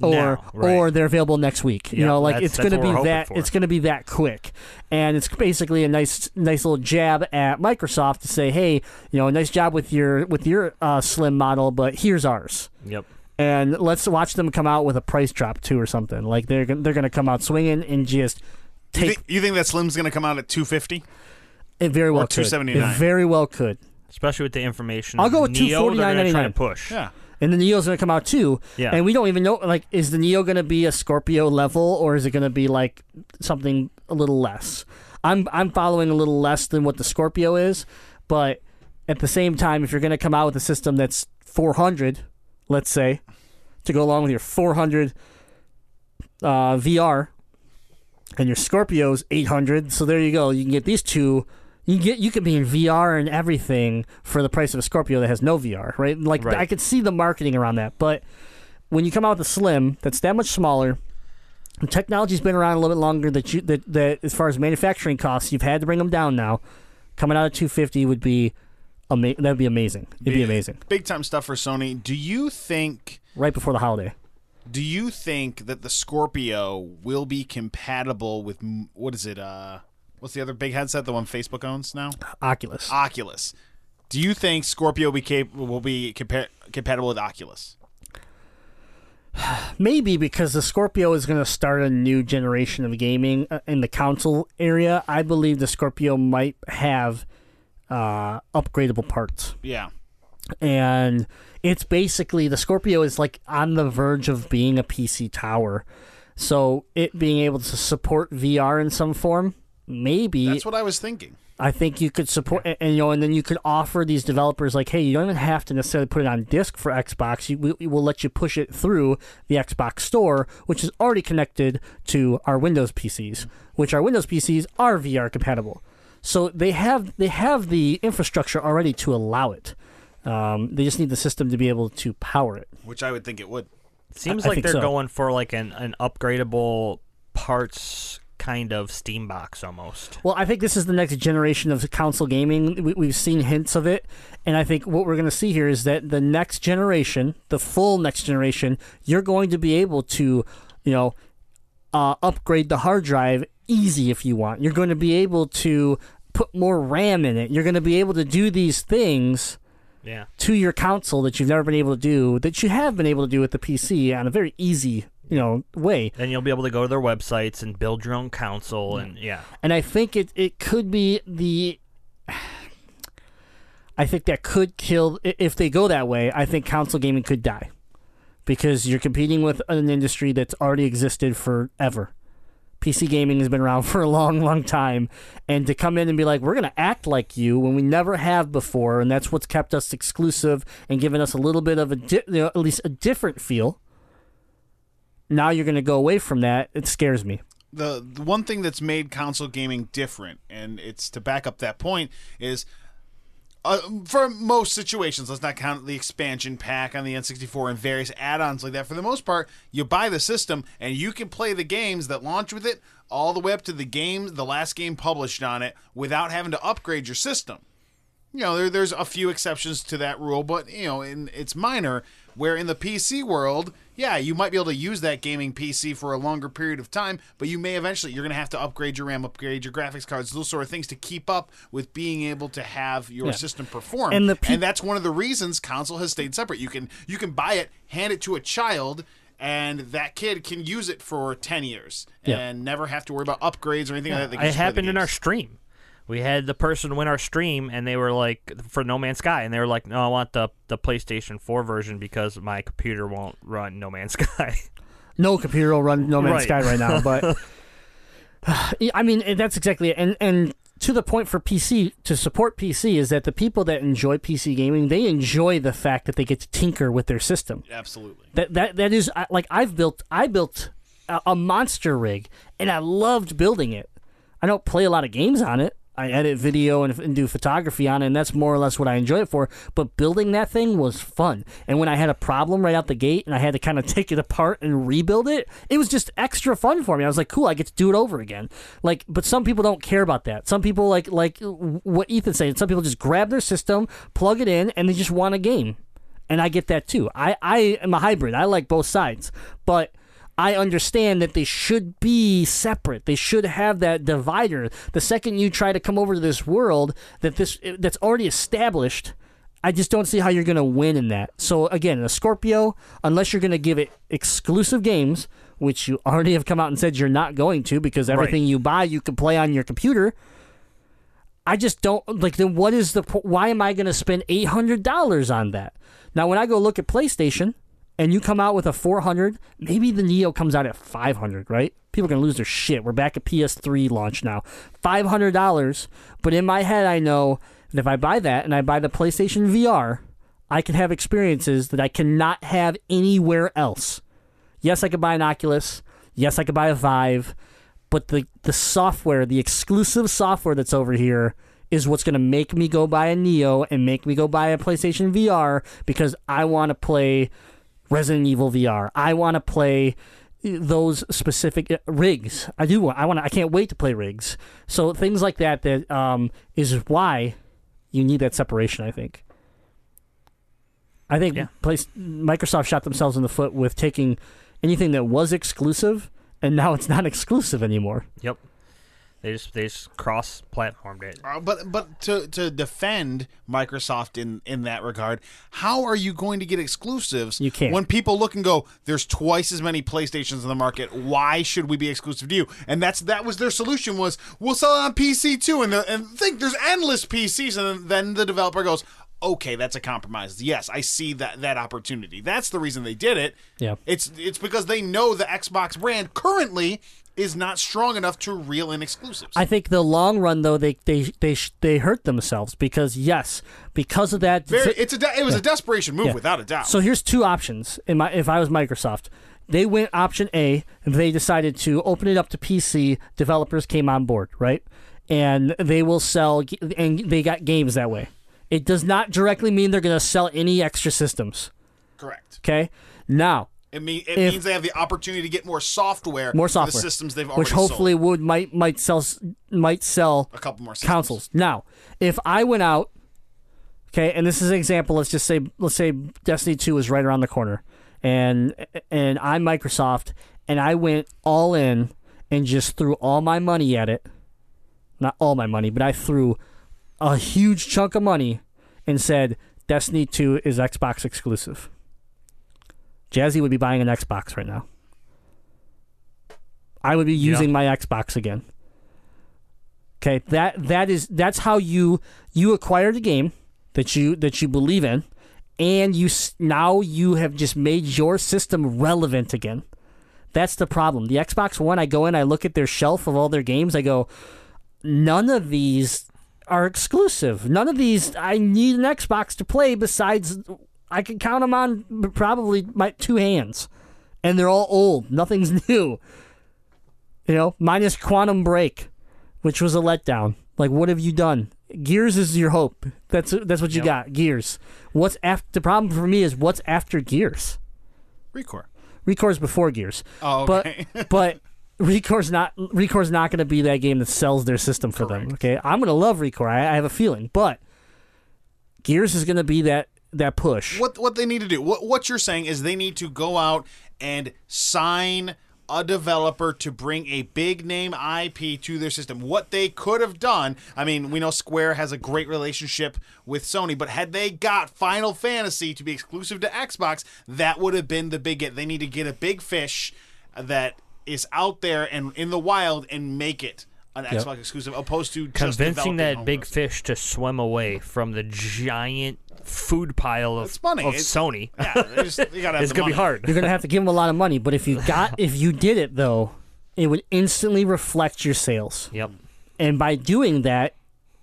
Or Now, right. or they're available next week. You Yeah, know, like it's going to be that for. it's going to be that quick, and it's basically a nice nice little jab at Microsoft to say, hey, you know, nice job with your with your uh, slim model, but here's ours Yep. And let's watch them come out with a price drop too or something. Like they're they're gonna come out swinging and just You take think, you think that Slim's going to come out at 250? it. Very well or could. $279. It very well could. Especially with the information. I'll go with Neo, they're gonna try $249.99. push. Yeah. And the Neo's gonna come out too. Yeah. And we don't even know like is the Neo gonna be a Scorpio level or is it gonna be like something a little less? I'm I'm following a little less than what the Scorpio is, but at the same time, if you're gonna come out with a system that's 400, let's say, to go along with your 400 uh, VR, and your Scorpio's 800, so there you go. You can get these two. You can get you can be in VR and everything for the price of a Scorpio that has no VR, right? Like Right. I could see the marketing around that, but when you come out with a Slim that's that much smaller, the technology's been around a little bit longer. That you that, that as far as manufacturing costs, you've had to bring them down now. Coming out at 250 would be ama- that'd be amazing. It'd be amazing Big time stuff for Sony. Do you think right before the holiday. Do you think that the Scorpio will be compatible with what is it? Uh, what's the other big headset? The one Facebook owns now, Oculus. Oculus. Do you think Scorpio will be cap- will be compa- compatible with Oculus? [sighs] Maybe because the Scorpio is going to start a new generation of gaming uh, in the console area. I believe the Scorpio might have uh, upgradable parts. Yeah. and it's basically the Scorpio is like on the verge of being a PC tower. So it being able to support VR in some form, maybe That's what I was thinking. I think you could support, and, and, you know, and then you could offer these developers like, hey, you don't even have to necessarily put it on disc for Xbox. You, we, we will let you push it through the Xbox Store, which is already connected to our Windows PCs, which our Windows PCs are VR compatible. So they have they have the infrastructure already to allow it. Um, they just need the system to be able to power it. Which I would think it would. Seems I like think they're so. going for like an, an upgradable parts kind of Steam box almost. Well, I think this is the next generation of console gaming. We, we've seen hints of it, and I think what we're going to see here is that the next generation, the full next generation, you're going to be able to, you know, uh, upgrade the hard drive easy if you want. You're going to be able to put more RAM in it. You're going to be able to do these things Yeah. to your console that you've never been able to do that you have been able to do with the PC on a very easy, you know, way. And you'll be able to go to their websites and build your own console and yeah. and I think it it could be the. I think that could kill if they go that way. I think console gaming could die because you're competing with an industry that's already existed forever. PC gaming has been around [laughs] for a long, long time, and to come in and be like, "We're gonna act like you" when we never have before, and that's what's kept us exclusive and given us a little bit of a, di- you know, at least a different feel. Now you're gonna go away from that. It scares me. the, the one thing that's made console gaming different, and it's to back up that point, is uh, for most situations, let's not count the expansion pack on the N64 and various add-ons like that. For the most part, you buy the system and you can play the games that launch with it all the way up to the game, the last game published on it, without having to upgrade your system. You know, there, there's a few exceptions to that rule, but you know, in, it's minor. Where in the PC world, yeah, you might be able to use that gaming PC for a longer period of time, but you may eventually you're going to have to upgrade your RAM, upgrade your graphics cards, those sort of things to keep up with being able to have your Yeah. system perform. And the pe- and that's one of the reasons console has stayed separate. You can you can buy it, hand it to a child. And that kid can use it for ten years Yeah. and never have to worry about upgrades or anything like that. It just play the happened in our stream. We had the person win our stream, and they were like, for No Man's Sky, and they were like, no, I want the the PlayStation 4 version because my computer won't run No Man's [laughs] Sky. no computer will run No Man's Right. Sky right now, [laughs] but [sighs] I mean that's exactly it. And and to the point for PC to support PC is that the people that enjoy PC gaming they enjoy the fact that they get to tinker with their system. Absolutely. That that that is like I've built I built a, a monster rig and I loved building it. I don't play a lot of games on it. I edit video and, and do photography on it, and that's more or less what I enjoy it for. But building that thing was fun. And when I had a problem right out the gate and I had to kind of [laughs] take it apart and rebuild it, it was just extra fun for me. I was like, cool, I get to do it over again. Like, but some people don't care about that. Some people like like uh, what Ethan's saying. Some people just grab their system, plug it in, and they just want a game and I get that too. I, I am a hybrid. I like both sides, but I understand that they should be separate. They should have that divider. The second you try to come over to this world that this that's already established, I just don't see how you're going to win in that. So again, a Scorpio, unless you're going to give it exclusive games, which you already have come out and said you're not going to because everything you buy you can play on your computer. I just don't like. Then what is the? Why am I going to spend eight hundred dollars on that? Now, when I go look at PlayStation, and you come out with a four hundred, maybe the Neo comes out at five hundred, right? People are going to lose their shit. We're back at PS3 launch now, five hundred dollars. But in my head, I know that if I buy that and I buy the PlayStation VR, I can have experiences that I cannot have anywhere else. Yes, I could buy an Oculus. Yes, I could buy a Vive but the the software, the exclusive software that's over here is what's going to make me go buy a Neo and make me go buy a PlayStation VR because I want to play Resident Evil VR. I want to play those specific uh, rigs. I do want I want I can't wait to play rigs. So things like that that um is why you need that separation, I think. I think Yeah. place, Microsoft shot themselves in the foot with taking anything that was exclusive, and now it's not [laughs] exclusive anymore. Yep. They just they just cross platformed it. Uh, but but to to defend Microsoft in in that regard, how are you going to get exclusives? You can't. When people look and go, there's twice as many PlayStations in the market. Why should we be exclusive to you? And that's that was their solution was we'll sell it on PC too, and the, and think there's endless PCs, and then the developer goes. Okay, that's a compromise. Yes, I see that that opportunity. That's the reason they did it. Yeah. It's it's because they know the Xbox brand currently is not strong enough to reel in exclusives. I think the long run though they they they they hurt themselves because yes because of that Very, it's a de- it was a desperation move Yeah. without a doubt. So here's two options. In my, if I was Microsoft, they went option A. They decided to open it up to PC. Developers came on board, right? And they will sell, and they got games that way. It does not directly mean they're going to sell any extra systems. correct. Okay. Now, It, mean, it If- means they have the opportunity to get more software, more software, the systems they've already which hopefully sold. would might might sell s- might sell a couple more systems. consoles. Now, if I went out, okay, and this is an example. Let's just say, let's say Destiny Two is right around the corner, and and I'm Microsoft, and I went all in and just threw all my money at it. Not all my money, but I threw a huge chunk of money and said Destiny Two is Xbox exclusive. Jazzy would be buying an Xbox right now. I would be using my Xbox again. Okay, that that is that's how you you acquire the game that you that you believe in, and you s- now you have just made your system relevant again. That's the problem. The Xbox One, I go in, I look at their shelf of all their games, I go, none of these are exclusive. None of these I need an Xbox to play. Besides, I can count them on probably my two hands, and they're all old. Nothing's [laughs] new. You know, minus Quantum Break, which was a letdown. Like, what have you done? Gears is your hope. That's that's what you got. Gears. What's after? The problem for me is what's after Gears. Recore. Recore's before Gears. Oh, okay. But [laughs] but Recore's not Recore's not going to be that game that sells their system for them. Okay, I'm going to love Recore. I, I have a feeling, but Gears is going to be that that push. What what they need to do? What what you're saying is they need to go out and sign a developer to bring a big name IP to their system. What they could have done, I mean, we know Square has a great relationship with Sony, but had they got Final Fantasy to be exclusive to Xbox, that would have been the big get. They need to get a big fish that is out there and in the wild and make it an Xbox exclusive, opposed to Convincing developing that big grows. fish to swim away from the giant food pile of, It's funny. of It's- Sony. Yeah, just, you [laughs] have it's gonna be hard. You're going to have to give them a lot of money, but if you got if you did it though, it would instantly reflect your sales. Yep. and by doing that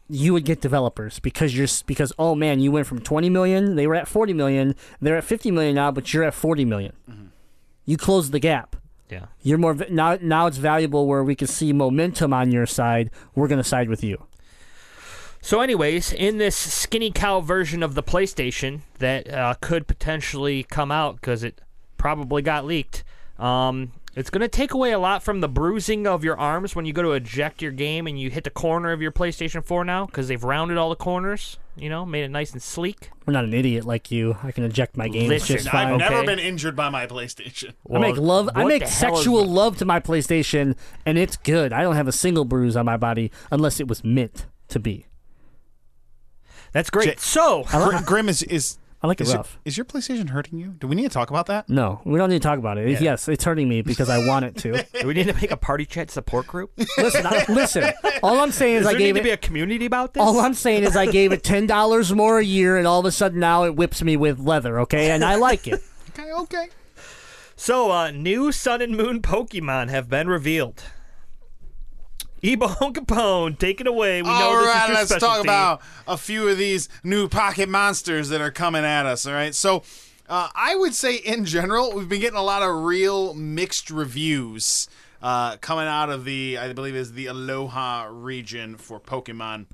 you would get developers because you're because oh man you went from 20 million they were at 40 million they're at 50 million now but you're at 40 million. Mm-hmm. you close the gap Yeah. you're more now now it's valuable where we can see momentum on your side we're going to side with you So, anyways, in this skinny cow version of the PlayStation that uh, could potentially come out because it probably got leaked, um, it's going to take away a lot from the bruising of your arms when you go to eject your game and you hit the corner of your PlayStation 4 now because they've rounded all the corners, you know, made it nice and sleek. i'm not an idiot like you i can eject my games Listen, just fine. I've fine never Okay. been injured by my PlayStation. I make love. I make the is sexual love to my PlayStation, and it's good. I don't have a single bruise on my body unless it was meant to be. That's great. J- so, Gr- Grim is is I like it is your, rough. is your PlayStation hurting you? Do we need to talk about that? No, we don't need to talk about it. Yes, it's hurting me because I want it to. [laughs] do we need to make a party chat support group? listen, I, listen. All I'm saying is, Does I there need gave to it. be a community about this? all I'm saying is I gave it [laughs] ten dollars more a year, and all of a sudden now it whips me with leather. Okay, and I like it. [laughs] Okay, okay. So, uh, new Sun and Moon Pokemon have been revealed. Ebon [laughs] Capone, take it away. We know All this is your let's talk about a few of these new pocket monsters that are coming at us. All right, so uh, I would say in general we've been getting a lot of real mixed reviews uh, coming out of the I believe is the Alola region for Pokemon.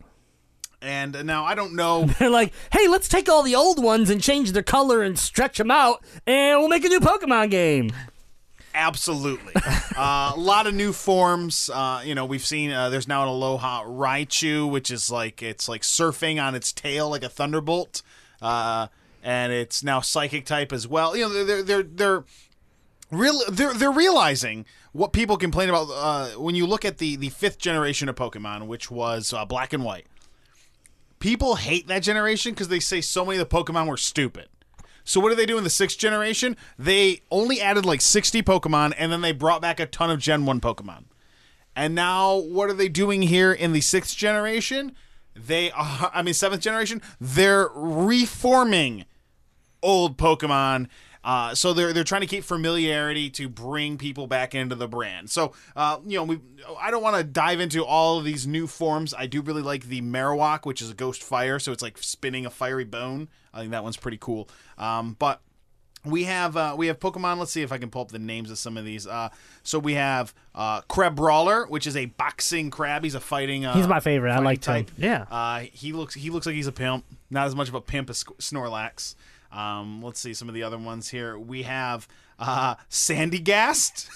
And now I don't know. [laughs] They're like, hey, let's take all the old ones and change their color and stretch them out, and we'll make a new Pokemon game. Absolutely. uh, a lot of new forms. Uh, you know, we've seen uh, there's now an Alola Raichu, which is like it's like surfing on its tail like a thunderbolt, uh, and it's now psychic type as well. You know, they're they're they're real they're they're realizing what people complain about uh, when you look at the the fifth generation of Pokemon, which was uh, Black and White. People hate that generation because they say so many of the Pokemon were stupid. So what do they do in the sixth generation? They only added like sixty Pokemon, and then they brought back a ton of Gen One Pokemon. And now, what are they doing here in the sixth generation? They are, I mean, seventh generation. They're reforming old Pokemon. Uh, so they're they're trying to keep familiarity to bring people back into the brand. So uh, you know, we I don't want to dive into all of these new forms. I do really like the Marowak, which is a ghost fire, so it's like spinning a fiery bone. I think that one's pretty cool. Um, but we have uh, we have Pokemon. Let's see if I can pull up the names of some of these. Uh, so we have uh, Crabrawler, which is a boxing crab. He's a fighting. Uh, He's my favorite. I like liked him. type. Yeah. Uh, he looks he looks like he's a pimp. Not as much of a pimp as Snorlax. Um, let's see some of the other ones here. We have uh, Sandygast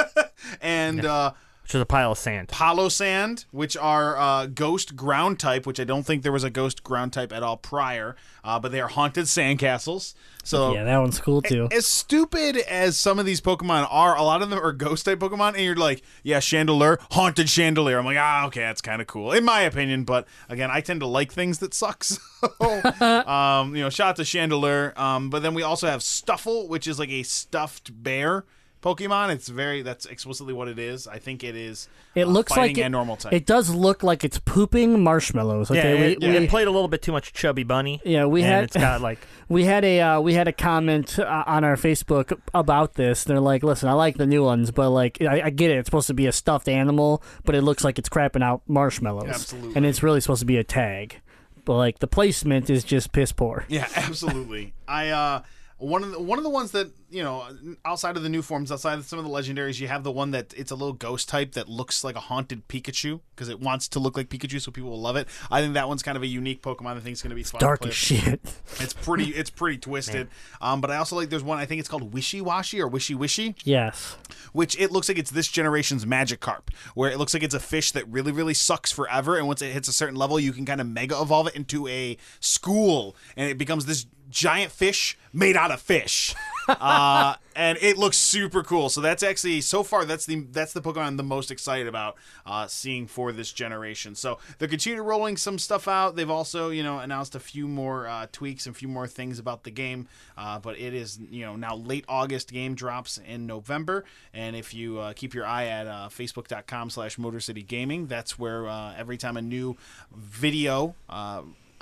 [laughs] and uh, Which is a pile of sand. Palossand, which are uh, ghost ground type, which I don't think there was a ghost ground type at all prior, uh, but they are haunted sandcastles. So Yeah, that one's cool too. as stupid as some of these Pokemon are, a lot of them are ghost type Pokemon, and you're like, yeah, Chandelier, haunted Chandelier. I'm like, ah, okay, that's kind of cool, in my opinion. But again, I tend to like things that suck. [laughs] So, [laughs] um, you know, shout out to Chandelier. Um, but then we also have Stufful, which is like a stuffed bear. Pokemon, it's very that's explicitly what it is. I think it is. It uh, looks fighting like it, and normal type. it does look like it's pooping marshmallows. Yeah, Okay, it, we, it we, played a little bit too much chubby bunny. Yeah, we and had- It's got like [laughs] we had a uh, we had a comment uh, on our Facebook about this. They're like, "Listen, I like the new ones, but like, I, I get it. It's supposed to be a stuffed animal, but it looks like it's crapping out marshmallows, Absolutely. and it's really supposed to be a tag. But like, the placement is just piss poor. Yeah, [laughs] absolutely. I uh one of the one of the ones that you know outside of the new forms, outside of some of the legendaries, you have the one that it's a little ghost type that looks like a haunted Pikachu because it wants to look like Pikachu, so people will love it. I think that one's kind of a unique Pokemon. I think it's going to be fun. Dark as shit. It's pretty. It's pretty [laughs] twisted. Um, but I also like. There's one. I think it's called Wishy Washy or Wishy Wishy yes. which it looks like it's this generation's Magikarp, where it looks like it's a fish that really, really sucks forever, and once it hits a certain level, you can kind of mega evolve it into a school, and it becomes this giant fish made out of fish. [laughs] uh, and it looks super cool. So that's actually so far that's the that's the Pokemon I'm the most excited about uh, seeing for this generation. So they're continuing rolling some stuff out. They've also you know announced a few more uh, tweaks and a few more things about the game. Uh, but it is you know now late August game drops in November, and if you uh, keep your eye at uh, Facebook.com/slash Motor City Gaming, that's where every time a new video.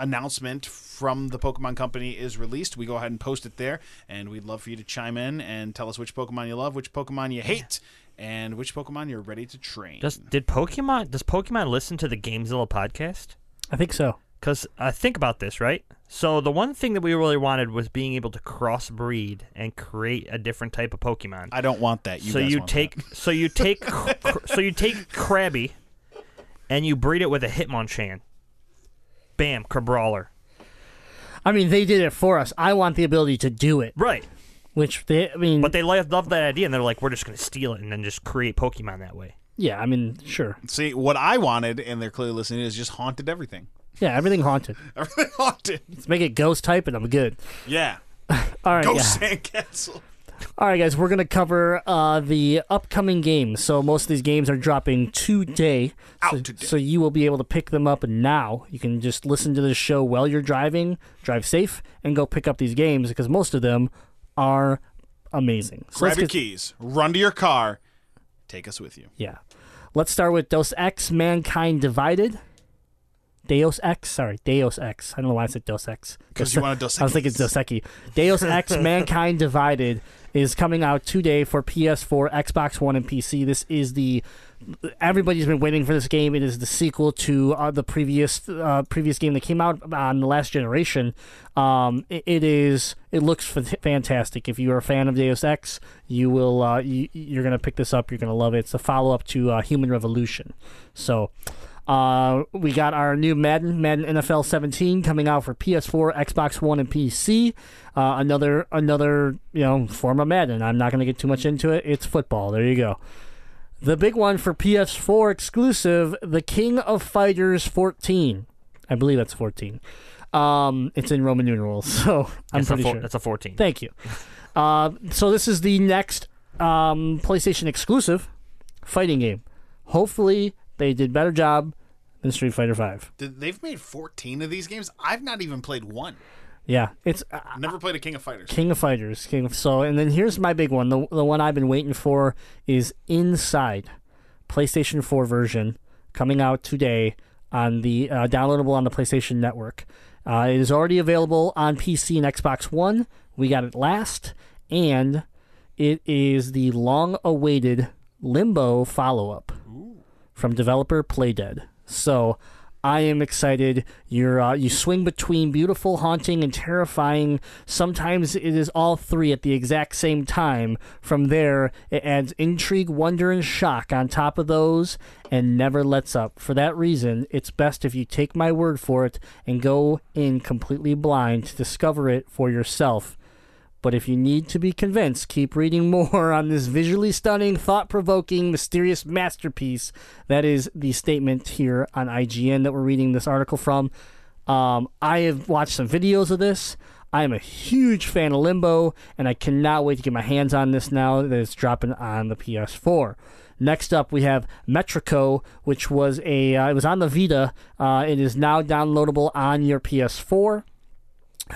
Announcement from the Pokemon Company is released, we go ahead and post it there, and we'd love for you to chime in and tell us which Pokemon you love, which Pokemon you hate, and which Pokemon you're ready to train. does did Pokemon does Pokemon listen to the Gamezilla podcast? I think so. Because uh, think about this, right? So the one thing that we really wanted was being able to crossbreed and create a different type of Pokemon. I don't want that. You so guys you want take so you take [laughs] cr- so you take Krabby and you breed it with a Hitmonchan. Bam, Crabrawler. I mean, they did it for us. I want the ability to do it, Right. which they. I mean, But they lo- love that idea and they're like, we're just going to steal it and then just create Pokemon that way. yeah. I mean, sure. See, what I wanted, and they're clearly listening, is just haunted everything. Yeah, everything haunted. [laughs] Everything haunted. Let's make it ghost type, and I'm good. Yeah. [laughs] All right, Ghost yeah. Sandcastle. All right, guys, we're gonna cover uh, the upcoming games. So most of these games are dropping today. Out so, today. so you will be able to pick them up now. You can just listen to this show while you're driving, drive safe, and go pick up these games because most of them are amazing. So Grab your get- keys, run to your car, take us with you. Yeah. Let's start with Deus Ex Mankind Divided. Deus Ex, sorry, Deus Ex. I don't know why I said Ex. 'Cause Because you [laughs] wanted Dos I was thinking Deus Ex. Deus [laughs] Ex Mankind Divided is coming out today for PS4, Xbox One, and PC. This is the everybody's been waiting for this game. It is the sequel to uh, the previous uh, previous game that came out on the last generation. Um, it, it is it looks fantastic. If you are a fan of Deus Ex, you will uh, you, you're gonna pick this up. You're gonna love it. It's a follow up to uh, Human Revolution. So. Uh, we got our new Madden, Madden NFL 17, coming out for PS4, Xbox One, and PC. Uh, another, another, you know, form of Madden. I'm not going to get too much into it. It's football. There you go. The big one for PS4 exclusive, The King of Fighters 14. I believe that's 14. Um, it's in Roman numerals, [laughs] so I'm That's a pretty four- sure. That's a 14. Thank you. [laughs] Uh, so this is the next um, PlayStation exclusive fighting game. Hopefully, they did better job than Street Fighter Five. Did- They've made 14 of these games. I've not even played one. Yeah, it's uh, Never played a King of Fighters. King of Fighters. King of so, and then here's my big one. The the one I've been waiting for is Inside, PlayStation 4 version coming out today on the uh, downloadable on the PlayStation Network. Uh, it is already available on PC and Xbox One. We got it last, and it is the long-awaited Limbo follow-up from developer Playdead. So I am excited. You're uh, you swing between beautiful, haunting, and terrifying. Sometimes it is all three at the exact same time. From there, it adds intrigue, wonder, and shock on top of those, and never lets up. For that reason, it's best if you take my word for it and go in completely blind to discover it for yourself. But if you need to be convinced, keep reading more [laughs] on this visually stunning, thought provoking, mysterious masterpiece. That is the statement here on IGN that we're reading this article from. Um, I have watched some videos of this. I am a huge fan of Limbo, and I cannot wait to get my hands on this now that it's dropping on the PS4. Next up, we have Metrico, which was a uh, it was on the Vita. Uh, it is now downloadable on your PS4.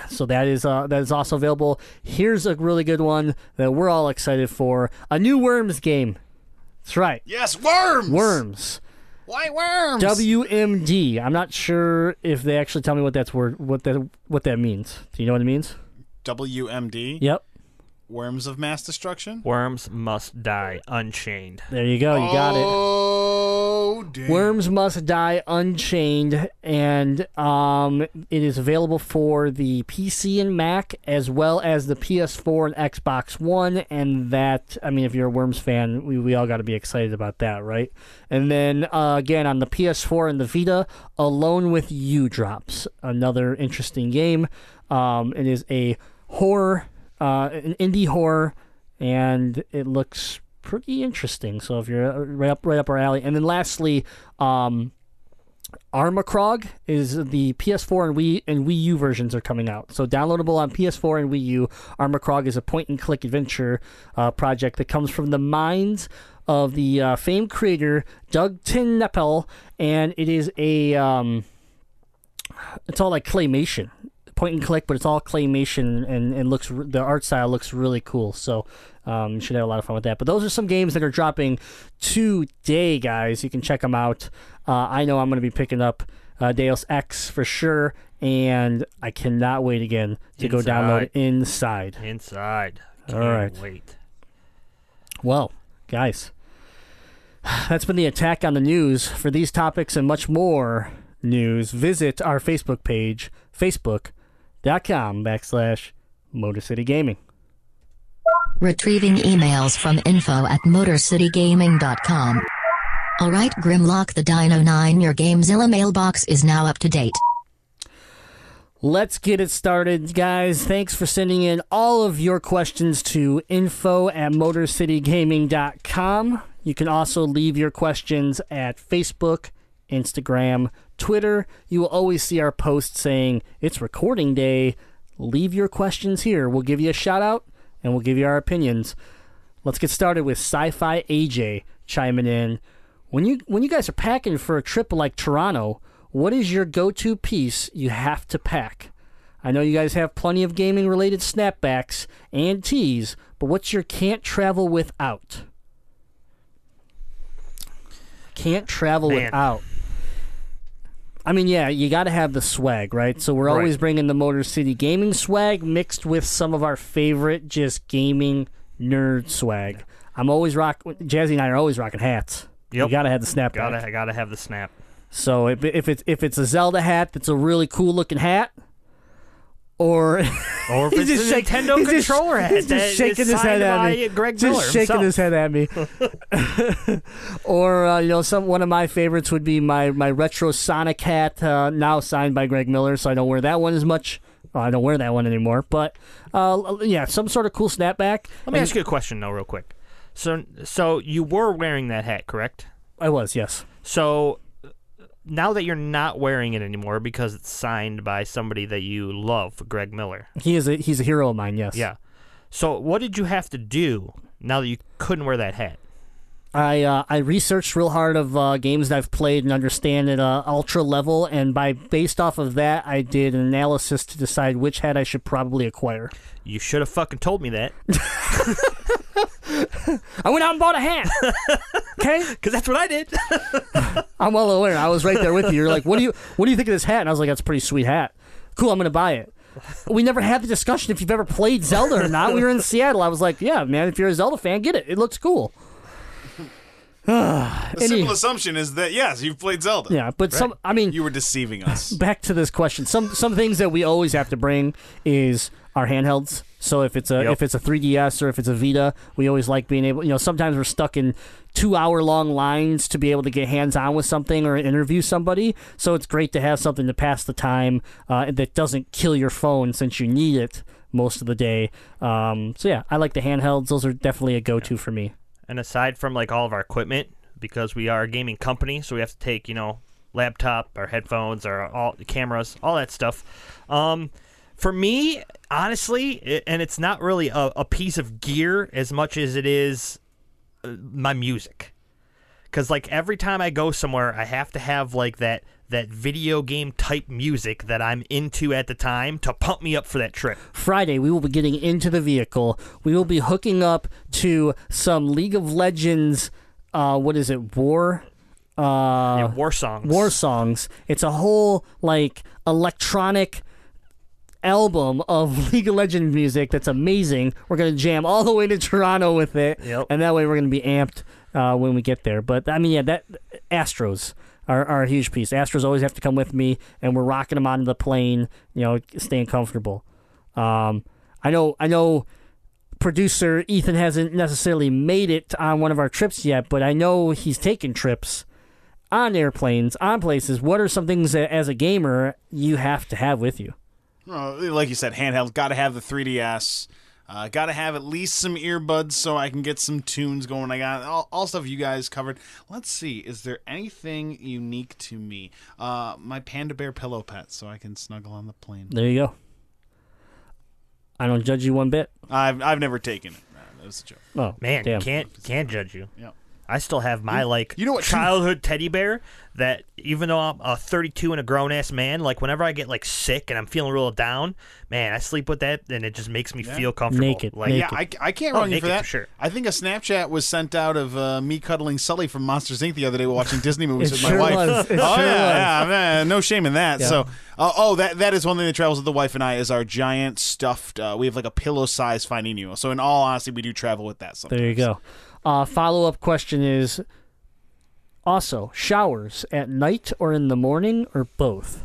So that is uh, that is also available. Here's a really good one that we're all excited for: a new Worms game. That's right, Yes, worms. Worms. Why worms? WMD. I'm not sure if they actually tell me what that's word what that what that means. Do you know what it means? WMD. Yep. Worms of mass destruction. Worms must die unchained. There you go. You got it. Oh, damn. Worms Must Die Unchained, and um, it is available for the PC and Mac as well as the PS4 and Xbox One. And that, I mean, if you're a Worms fan, we, we all got to be excited about that, right? And then uh, again on the PS4 and the Vita, Alone with You drops. Another interesting game. Um, it is a horror, uh, an indie horror, and it looks pretty interesting. So if you're uh, right up right up our alley, and then lastly, um, Armikrog is the PS4 and Wii and Wii U versions are coming out. So downloadable on PS4 and Wii U. Armikrog is a point and click adventure uh, project that comes from the minds of the uh, famed creator Doug TenNapel, and it is a um, it's all like claymation point and click but it's all claymation and, and looks the art style looks really cool so um, you should have a lot of fun with that but those are some games that are dropping today guys you can check them out uh, i know i'm going to be picking up uh, deus ex for sure and i cannot wait again to go download inside Inside. All Can't right. Wait. Well, guys, that's been the attack on the news. For these topics and much more news, visit our Facebook page, facebook.com backslash Motor City Gaming. Retrieving emails from info at MotorCityGaming.com. Alright Grimlock the Dino 9 your Gamezilla mailbox is now up to date. Let's get it started, guys. Thanks for sending in all of your questions to info at motorcitygaming.com. You can also leave your questions at Facebook, Instagram, Twitter. You will always see our post saying it's recording day. Leave your questions here. We'll give you a shout out and we'll give you our opinions. Let's get started with Sci-Fi AJ chiming in. When you when you guys are packing for a trip like Toronto, what is your go-to piece you have to pack? I know you guys have plenty of gaming related snapbacks and tees, but what's your can't travel without? Can't travel Man. without. I mean, yeah, you got to have the swag, right? So we're Right. always bringing the Motor City gaming swag mixed with some of our favorite just gaming nerd swag. I'm always rock. Jazzy and I are always rocking hats. Yep. You got to have the snapback. Gotta, gotta have the snap. So if, if it's if it's a Zelda hat that's a really cool looking hat, or Or [laughs] if it's just a shak- Nintendo he's just- controller hat he's just shaking his head at me. Greg just Miller shaking himself. his head at me. or uh, you know, some one of my favorites would be my my retro Sonic hat, uh, now signed by Greg Miller. So I don't wear that one as much. Well, I don't wear that one anymore. But uh, yeah, some sort of cool snapback. Let me ask you a question though, real quick. So, so you were wearing that hat, correct? I was yes. So now that you're not wearing it anymore because it's signed by somebody that you love, Greg Miller. He is a he's a hero of mine. Yes. Yeah. So what did you have to do now that you couldn't wear that hat? I uh, I researched real hard of uh, games that I've played and understand at uh, ultra level, and by based off of that, I did an analysis to decide which hat I should probably acquire. You should have fucking told me that, [laughs] I went out and bought a hat. okay, [laughs] because that's what I did. [laughs] I'm well aware. I was right there with you. You're like, what do you what do you think of this hat? And I was like, that's a pretty sweet hat. Cool, I'm gonna buy it. We never had the discussion if you've ever played Zelda or not. We were in Seattle. I was like, yeah, man, if you're a Zelda fan, get it. It looks cool. [sighs] The Any- simple assumption is that yes, you've played Zelda. Yeah, but some. I mean, You were deceiving us. [laughs] back to this question. Some some things that we always have to bring is our handhelds. So if it's a Yep. if it's a 3DS or if it's a Vita, we always like being able. You know, sometimes we're stuck in two hour long lines to be able to get hands on with something or interview somebody. So it's great to have something to pass the time uh, that doesn't kill your phone since you need it most of the day. Um, so yeah, I like the handhelds. Those are definitely a go to for me. And aside from like all of our equipment, because we are a gaming company, so we have to take you know laptop, our headphones, our all the cameras, all that stuff. Um, for me, honestly, and it's not really a, a piece of gear as much as it is uh, my music. Because like every time I go somewhere, I have to have like that that video game type music that I'm into at the time to pump me up for that trip. Friday, we will be getting into the vehicle. We will be hooking up to some League of Legends. Uh, what is it? War. Uh, Yeah, war songs. war songs. It's a whole like electronic album of [laughs] League of Legends music that's amazing. We're gonna jam all the way to Toronto with it, Yep. and that way we're gonna be amped uh, when we get there. But I mean, yeah, that Astros are, are a huge piece. Astros always have to come with me, and we're rocking them onto the plane. You know, staying comfortable. Um, I know, I know. Producer Ethan hasn't necessarily made it on one of our trips yet, but I know he's taken trips on airplanes, on places. What are some things that, as a gamer, you have to have with you? Well, like you said, handheld. Got to have the 3DS. Uh, got to have at least some earbuds so I can get some tunes going. I got all, all stuff you guys covered. Let's see. Is there anything unique to me? Uh, my panda bear pillow pet, so I can snuggle on the plane. There you go. I don't judge you one bit. I've I've never taken it. Nah, that was a joke. Oh Man, damn. can't can't judge you. Yeah. I still have my like you know what, too- childhood teddy bear that even though I'm a 32 and a grown ass man, like whenever I get like sick and I'm feeling real down, man, I sleep with that and it just makes me feel comfortable. Naked, Like naked. Yeah, I, I can't Oh, wrong you for that. for sure. I think a Snapchat was sent out of uh, me cuddling Sully from Monsters Inc. the other day watching Disney movies [laughs] It with sure my wife. was. It oh sure yeah, was. yeah, man, no shame in that. Yeah. So, uh, oh, that that is one thing that travels with the wife and I is our giant stuffed. Uh, we have like a pillow size Finding Nemo. So, in all honesty, we do travel with that. Sometimes. There you go. Uh, Follow up question is also showers at night or in the morning or both.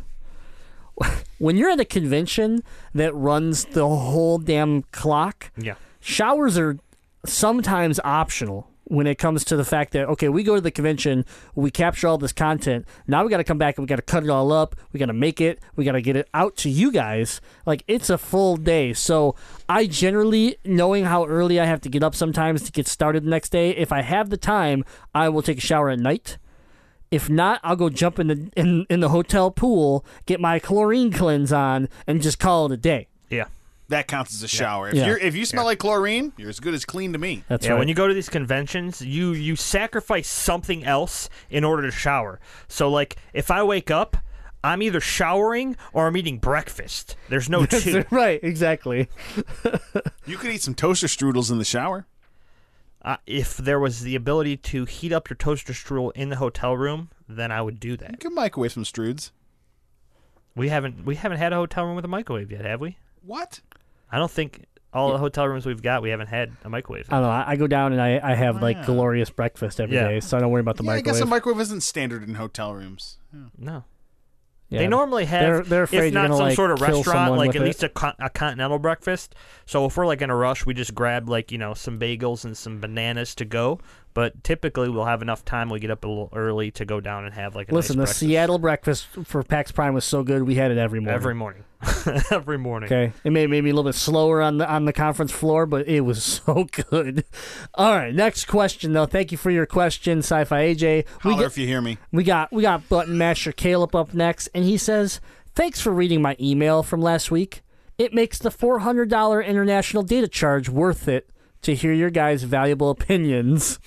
[laughs] When you're at a convention that runs the whole damn clock, yeah. showers are sometimes optional when it comes to the fact that okay we go to the convention we capture all this content. Now we got to come back and we got to cut it all up. We got to make it. We got to get it out to you guys. Like it's a full day. So i generally knowing how early i have to get up sometimes to get started the next day if i have the time i will take a shower at night. If not i'll go jump in the in, in the hotel pool get my chlorine cleanse on and just call it a day. Yeah. That counts as a shower. If Yeah. you're if you smell like chlorine, you're as good as clean to me. that's yeah, right when you go to these conventions, you you sacrifice something else in order to shower. So like if I wake up, I'm either showering or I'm eating breakfast. There's no [laughs] two. right exactly [laughs] You could eat some toaster strudels in the shower. Uh, if there was the ability to heat up your toaster strudel in the hotel room, then I would do that. You that. can microwave some struds. We haven't we haven't had a hotel room with a microwave yet, have we? What? I don't think all the hotel rooms we've got we haven't had a microwave. I don't know. I, I go down and I, I have oh, like yeah. glorious breakfast every day, Yeah. so I don't worry about the yeah, I microwave. guess a microwave isn't standard in hotel rooms. no. Yeah. They normally have, They're- they're afraid if you're not gonna, some like, sort of kill restaurant, someone like with at it. least a, con- a continental breakfast. So if we're like in a rush, we just grab like you know some bagels and some bananas to go. But typically, we'll have enough time. We get up a little early to go down and have like a Listen, the breakfast. Seattle breakfast for PAX Prime was so good. We had it every morning. every morning, [laughs] every morning. Okay, it may maybe be a little bit slower on the on the conference floor, but it was [laughs] so good. All right, next question though. Thank you for your question, Sci-Fi AJ. We Holler get, if you hear me. we got we got Button Master Caleb up next, and he says, "Thanks for reading my email from last week. It makes the four hundred dollar international data charge worth it to hear your guys' valuable opinions.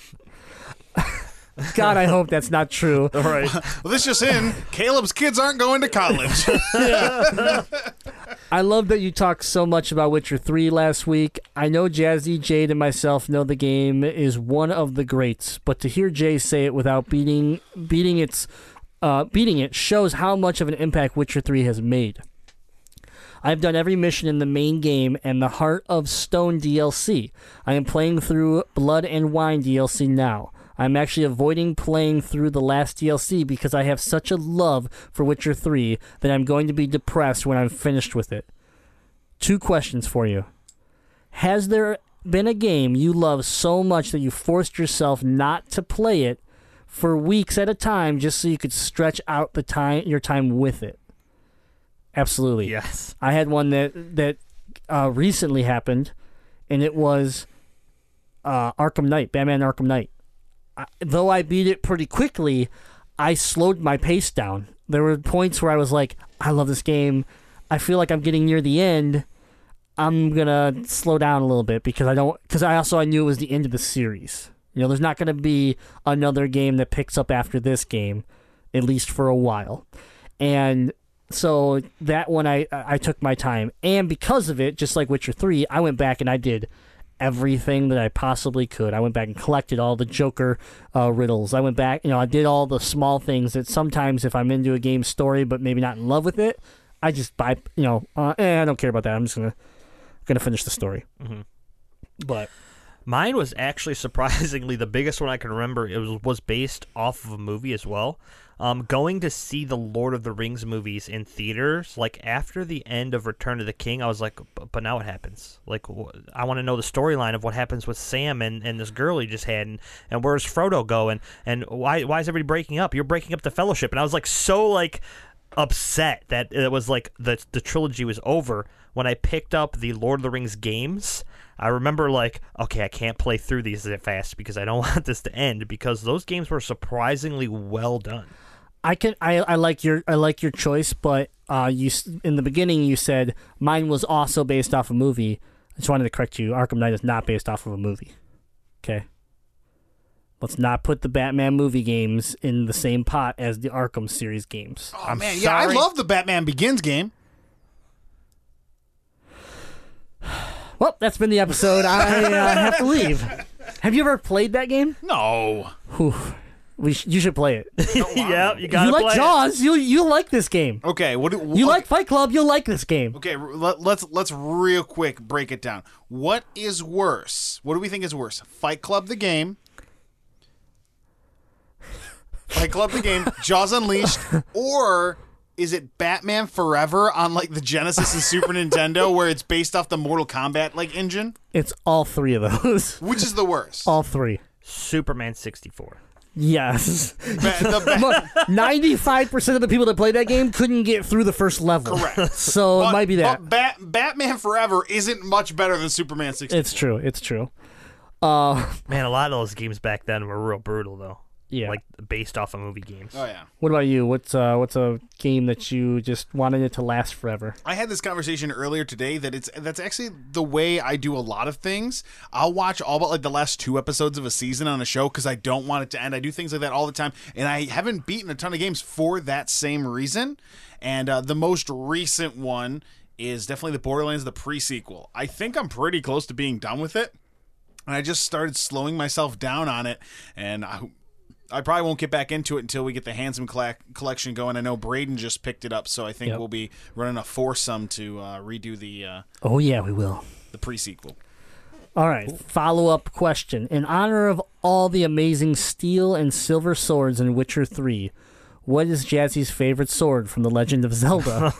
God, I hope that's not true. [laughs] All right. Well, this just in: Caleb's kids aren't going to college. [laughs] I love that you talked so much about Witcher 3 last week. I know Jazzy, Jade, and myself know the game is one of the greats, but to hear Jay say it without beating beating its uh, beating it shows how much of an impact Witcher 3 has made. I've done every mission in the main game and the Heart of Stone DLC. I am playing through Blood and Wine DLC now. I'm actually avoiding playing through the last DLC because I have such a love for Witcher 3 that I'm going to be depressed when I'm finished with it. Two questions for you. Has there been a game you love so much that you forced yourself not to play it for weeks at a time just so you could stretch out the time your time with it? Absolutely. Yes. I had one that that uh, recently happened, and it was uh, Arkham Knight, Batman Arkham Knight. I, though I beat it pretty quickly, I slowed my pace down. There were points where I was like, "I love this game. I feel like I'm getting near the end. I'm gonna slow down a little bit because I don't. Because I also I knew it was the end of the series. You know, there's not gonna be another game that picks up after this game, at least for a while, and so that one I I took my time, and because of it, just like Witcher Three, I went back and I did everything that I possibly could. I went back and collected all the Joker uh, riddles. I went back, you know, I did all the small things that sometimes if I'm into a game story but maybe not in love with it, I just buy, you know, uh, eh, I don't care about that. I'm just gonna gonna finish the story. Mm-hmm. But Mine was actually [laughs] surprisingly the biggest one I can remember. It was was based off of a movie as well. Um, going to see the Lord of the Rings movies in theaters, like after the end of Return of the King, I was like, but now what happens? Like, I want to know the storyline of what happens with Sam and, and this girl he just had, and, and where's Frodo going, and why why is everybody breaking up? You're breaking up the Fellowship, and I was like so like upset that it was like the the trilogy was over when I picked up the Lord of the Rings games. I remember like, okay, I can't play through these that fast because I don't [laughs] want this to end because those games were surprisingly well done. I can I, I like your I like your choice, but uh, you in the beginning you said mine was also based off a movie. I just wanted to correct you. Arkham Knight is not based off of a movie. Okay. Let's not put the Batman movie games in the same pot as the Arkham series games. Oh I'm man, yeah, I love the Batman Begins game. Well, that's been the episode. I uh, [laughs] have to leave. Have you ever played that game? No, Whew. We sh- you should play it. [laughs] yep, you got you like play it. Jaws? You you like this game? okay. What do, You like Fight Club? You'll like this game. Okay, r- let, let's let's real quick break it down. What is worse? What do we think is worse? Fight Club the game. Fight Club the game, [laughs] Jaws Unleashed, or is it Batman Forever on like the Genesis and Super [laughs] Nintendo where it's based off the Mortal Kombat like engine? It's all three of those. Which is the worst? all three. Superman 64. Yes. Ba- [laughs] Ninety-five percent of the people that played that game couldn't get through the first level. Correct. [laughs] So it might be that. But Bat- Batman Forever isn't much better than Superman 64. it's true. It's true. Uh, Man, a lot of those games back then were real brutal though. Yeah. Like based off of movie games. oh yeah. what about you? What's uh, what's a game that you just wanted it to last forever? I had this conversation earlier today that it's that's actually the way I do a lot of things. I'll watch all but like the last two episodes of a season on a show because I don't want it to end. I do things like that all the time, and I haven't beaten a ton of games for that same reason. And uh, the most recent one is definitely the Borderlands the pre-sequel. I think I'm pretty close to being done with it, and I just started slowing myself down on it, and I. I probably won't get back into it until we get the Handsome colla- collection going. I know Braden just picked it up, so I think Yep. we'll be running a foursome to uh, redo the uh, Oh yeah, we will. the pre-sequel. All right. Follow up question. In honor of all the amazing steel and silver swords in Witcher 3, what is Jazzy's favorite sword from The Legend of Zelda?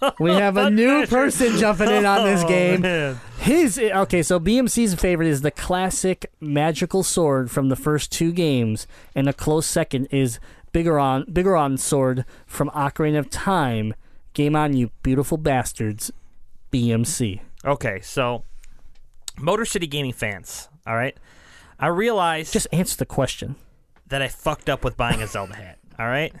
[laughs] we have a new person jumping in on this oh, game. Man. His okay, so BMC's favorite is the classic magical sword from the first two games, and a close second is Bigoron Bigoron's sword from Ocarina of Time. Game on, you beautiful bastards. BMC. Okay, so Motor City Gaming fans, all right? I realized Just answer the question. that I fucked up with buying a Zelda hat, all right?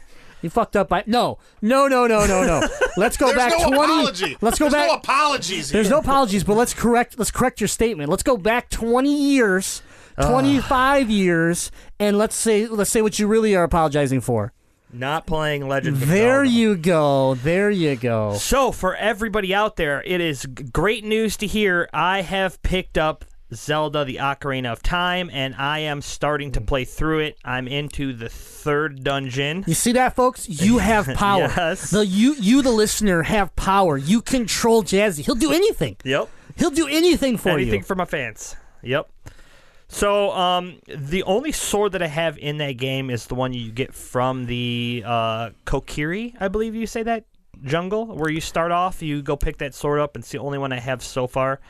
You fucked up by no, no, no, no, no, no. [laughs] Let's go back no twenty. apology. Let's go There's back. no apologies. There's here. no apologies, but let's correct. Let's correct your statement. Let's go back twenty years, twenty five years, and let's say let's say what you really are apologizing for. Not playing Legend. There you go. There you go. So, for everybody out there, it is great news to hear. I have picked up Zelda: The Ocarina of Time, and I am starting to play through it. I'm into the third dungeon. You see that, folks? You [laughs] have power. Yes. The you you the listener have power. You control Jazzy. He'll do anything. Yep. He'll do anything for Anything you. Anything for my fans. Yep. So, um, the only sword that I have in that game is the one you get from the uh, Kokiri, I believe you say that jungle, where you start off. You go pick that sword up, and it's the only one I have so far.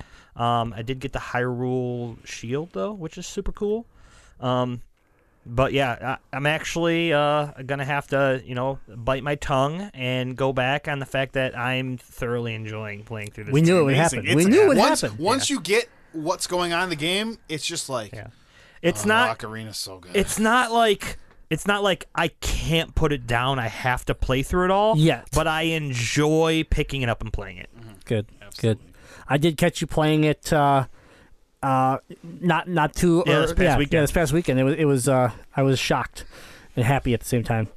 Um, I did get the Hyrule shield though, which is super cool. Um, but yeah, I, I'm actually uh, gonna have to, you know, bite my tongue and go back on the fact that I'm thoroughly enjoying playing through this. We knew it would Amazing. happen. We knew it would once, happen. Once you get what's going on in the game, it's just like Yeah. It's oh, not. Ocarina's so good. It's not like it's not like I can't put it down. I have to play through it all. Yeah, But I enjoy picking it up and playing it. Good. Good. I did catch you playing it. Uh, uh, not not too. Yeah, or- this past yeah, weekend. Yeah, this past weekend. It was. It was. Uh, I was shocked and happy at the same time.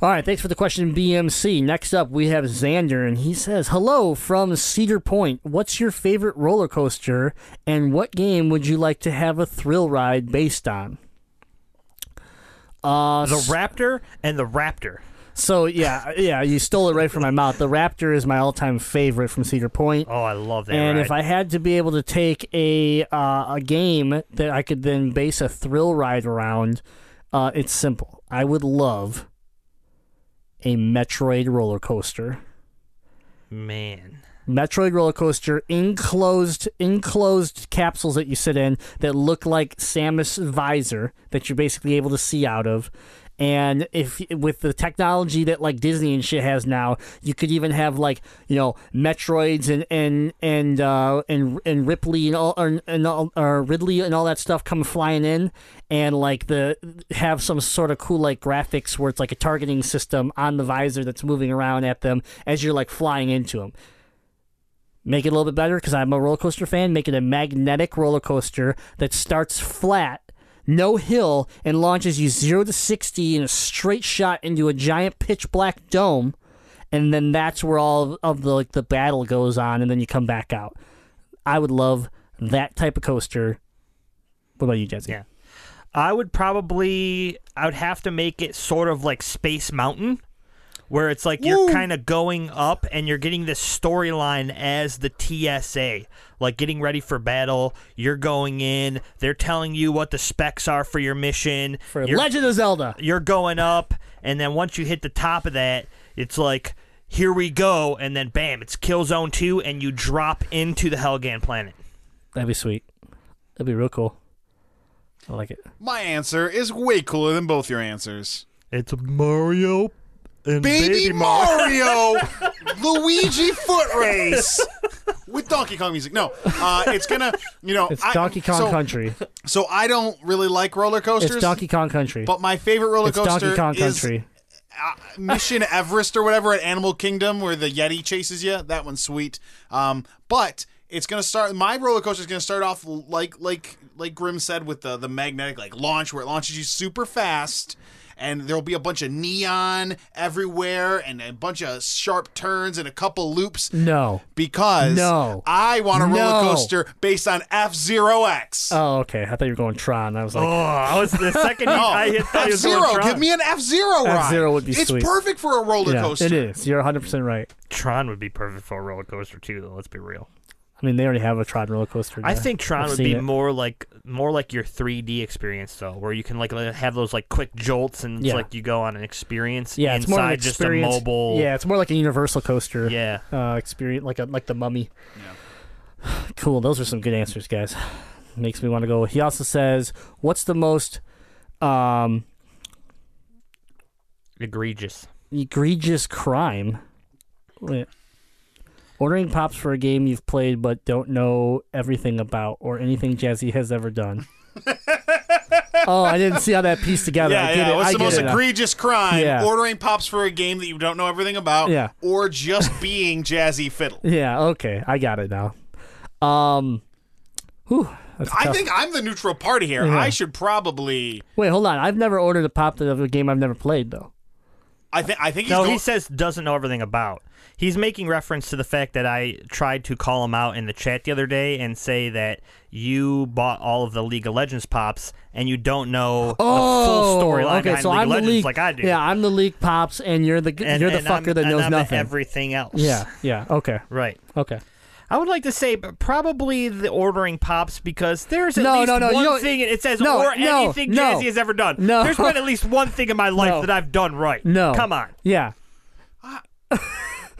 All right, thanks for the question, BMC. Next up, we have Xander, and he says, "Hello from Cedar Point. What's your favorite roller coaster, and what game would you like to have a thrill ride based on?" Uh, The Raptor and the Raptor. So yeah, yeah, you stole it right from my mouth. The Raptor is my all-time favorite from Cedar Point. Oh, I love that. And ride. if I had to be able to take a uh, a game that I could then base a thrill ride around, uh, it's simple. I would love a Metroid roller coaster. man, Metroid roller coaster, enclosed enclosed capsules that you sit in that look like Samus visor that you're basically able to see out of. And if with the technology that like Disney and shit has now, you could even have like you know Metroids and and and uh, and and Ripley and all or, and all, or Ridley and all that stuff come flying in, and like the have some sort of cool like graphics where it's like a targeting system on the visor that's moving around at them as you're like flying into them make it a little bit better because I'm a roller coaster fan. Make it a magnetic roller coaster that starts flat, no hill, and launches you zero to sixty in a straight shot into a giant pitch black dome, and then that's where all of the like the battle goes on, and then you come back out. I would love that type of coaster. What about you, Jesse? Yeah. I would probably I would have to make it sort of like Space Mountain where it's like you're kind of going up and you're getting this storyline as the ISA, like getting ready for battle. You're going in, they're telling you what the specs are for your mission. For you're, Legend of Zelda. you're going up, and then once you hit the top of that, it's like here we go, and then bam, it's Killzone 2, and you drop into the Helghan planet. That'd be sweet. That'd be real cool. I like it. My answer is way cooler than both your answers. It's Mario and Baby, Mario, [laughs] Luigi foot race with Donkey Kong music. No, uh, it's gonna, you know, It's I- Donkey Kong so, Country. So I don't really like roller coasters. It's Donkey Kong Country. But my favorite roller it's coaster Donkey Kong is Country. uh, Mission Everest or whatever at Animal Kingdom where the Yeti chases you. That one's sweet. Um, but it's gonna start. My roller coaster is gonna start off like like like Grim said with the the magnetic like launch where it launches you super fast. And there'll be a bunch of neon everywhere, and a bunch of sharp turns, and a couple loops. No. Because No. I want a roller coaster based on F Zero X. Oh, okay. I thought you were going Tron. I was like, Oh, I was the second he, [laughs] No, I hit F Zero. Give me an F Zero ride. F-Zero would be It's sweet. perfect for a roller yeah, coaster. it is. You're 100 percent right. Tron would be perfect for a roller coaster too, though. Let's be real. I mean, they already have a Tron roller coaster. I think Tron I've would be it. more like more like your 3D experience though, where you can like like, have those like quick jolts and Yeah. like you go on an experience Yeah, it's more of an just a mobile. Yeah, it's more like a Universal coaster. Yeah. uh, experience, like a like the Mummy. [sighs] cool. Those are some good answers, guys. Makes me want to go. He also says, "What's the most um, egregious. egregious crime?" Ordering pops for a game you've played but don't know everything about or anything Jazzy has ever done. [laughs] oh, I didn't see how that pieced together. I Yeah, get yeah. it. What's I the most now. egregious crime? Yeah. Ordering pops for a game that you don't know everything about, Yeah. or just [laughs] being Jazzy Fiddle. Yeah, okay, I got it now. Um, whew, I think I'm the neutral party here. Yeah. I should probably. Wait, hold on. I've never ordered a pop of a game I've never played though. I think. I think he's No, going. he says doesn't know everything about. He's making reference to the fact that I tried to call him out in the chat the other day and say that you bought all of the League of Legends pops and you don't know the full oh, storyline Oh, okay, so League I'm of the Legends league. like I do. Yeah, I'm the league pops, and you're the and, you're the fucker I'm, that and knows I'm nothing. everything else. yeah, yeah. Okay, Right. okay. I would like to say but probably the ordering pops because there's at No, least no, no, one don't- thing it says no, or no, anything no. Jazzy has ever done. No. There's been at least one thing in my life No. that I've done right. No, Come on. Yeah,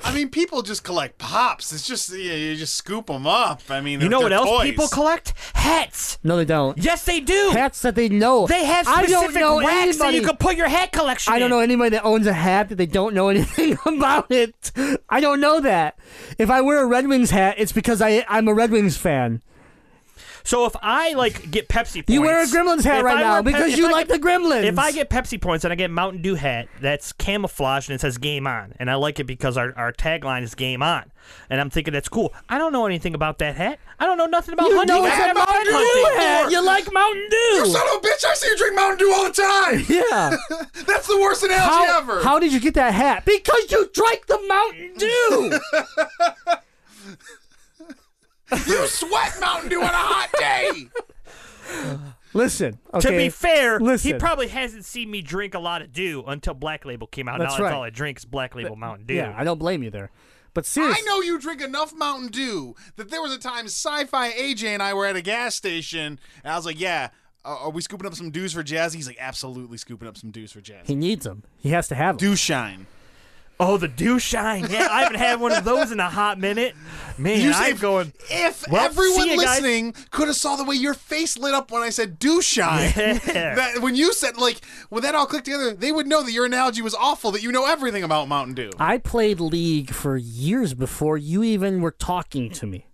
I mean, people just collect pops. It's just you, you just scoop them up. I mean, You know what else toys. people collect? Hats. no, they don't. Yes, they do. Hats that they know. They have I don't know racks that anybody. you could put your hat collection I don't in. know anybody that owns a hat that they don't know [laughs] anything about it. I don't know that. If I wear a Red Wings hat, it's because I I'm a Red Wings fan. So if I like get Pepsi points, You wear a Gremlins hat right now Pe- because you I like get- the Gremlins. If I get Pepsi points and I get Mountain Dew hat, that's camouflage and it says "Game On," and I like it because our, our tagline is "Game On," and I'm thinking that's cool. I don't know anything about that hat. I don't know nothing about you hunting. know it's a have no Mountain hunting. Dew hat. You like Mountain Dew? You Dew. son of a bitch! I see you drink Mountain Dew all the time. Yeah. [laughs] That's the worst analogy How, ever. how did you get that hat? Because you drank the Mountain Dew. [laughs] you sweat Mountain Dew on a hot day? Listen, To be fair, Listen. he probably hasn't seen me drink a lot of Dew until Black Label came out. That's now right. that's all I drink is Black Label Mountain Dew. Yeah, I don't blame you there. But seriously, I know you drink enough Mountain Dew that there was a time Sci-Fi AJ and I were at a gas station, and I was like, "Yeah, uh, are we scooping up some dews for Jazzy?" He's like, "Absolutely, scooping up some dews for Jazzy." he needs them. He has to have them. Dew shine. Oh, the Dew Shine. Yeah, I haven't had one of those in a hot minute. Man, You I'm say- going. If Well, everyone see guys. listening could have saw the way your face lit up when I said "dew shine," Yeah. [laughs] that when you said like when that all clicked together, they would know that your analogy was awful. That you know everything about Mountain Dew. I played League for years before you even were talking to me.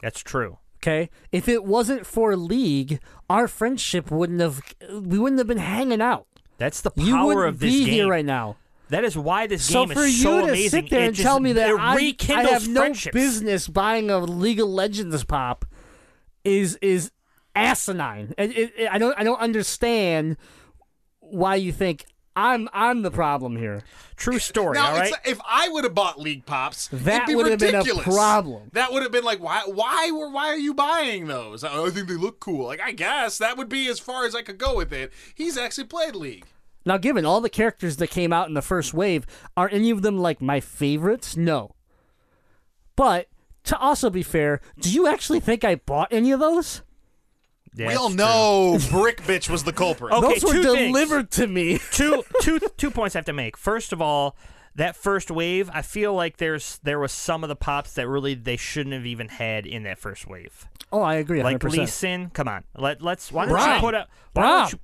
That's true. Okay, if it wasn't for League, our friendship wouldn't have. We wouldn't have been hanging out. That's the power You power wouldn't of this be game. here right now. That is why this So game for is you so to amazing. sit there and just- tell me that it I, I have no business buying a League of Legends pop is is asinine. It, it, it- I don't I don't understand why you think I'm I'm the problem here. True story. Now, all right. it's, if I would have bought League Pops, That it'd be have been a ridiculous. problem. That would have been like, why, why, were, why are you buying those? I I think they look cool. Like, I guess that would be as far as I could go with it. He's actually played League. Now, given all the characters that came out in the first wave, are any of them like my favorites? No. But to also be fair, do you actually think I bought any of those? Yeah, we all it's know [laughs] Brick Bitch was the culprit. Okay, those were two things. delivered to me. [laughs] two, two, two points I have to make. First of all, that first wave, I feel like there's there was some of the pops that really they shouldn't have even had in that first wave. Oh, I agree. 100%. Like Lee Sin, come on. Let let's why don't Braum. you put out why Braum. you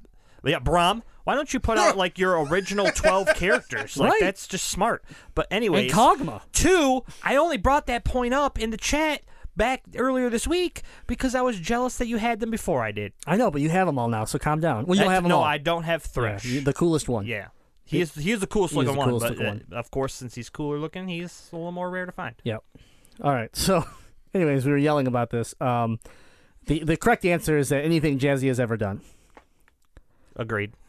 yeah, Braum. Why don't you put out like your original twelve [laughs] characters? Like Right. that's just smart. But anyways, and Kog'Maw. Two, I only brought that point up in the chat back earlier this week because I was jealous that you had them before I did. I know, but you have them all now, so calm down. Well, you don't have them all. no, all. I don't have Yeah, Thresh. you- the coolest one. Yeah. He is he is the coolest looking the one, coolest but looking uh, of course since he's cooler looking, he's a little more rare to find. Yep. All right. So, [laughs] anyways, we were yelling about this. Um, the the correct answer is that anything Jazzy has ever done. Agreed. [laughs]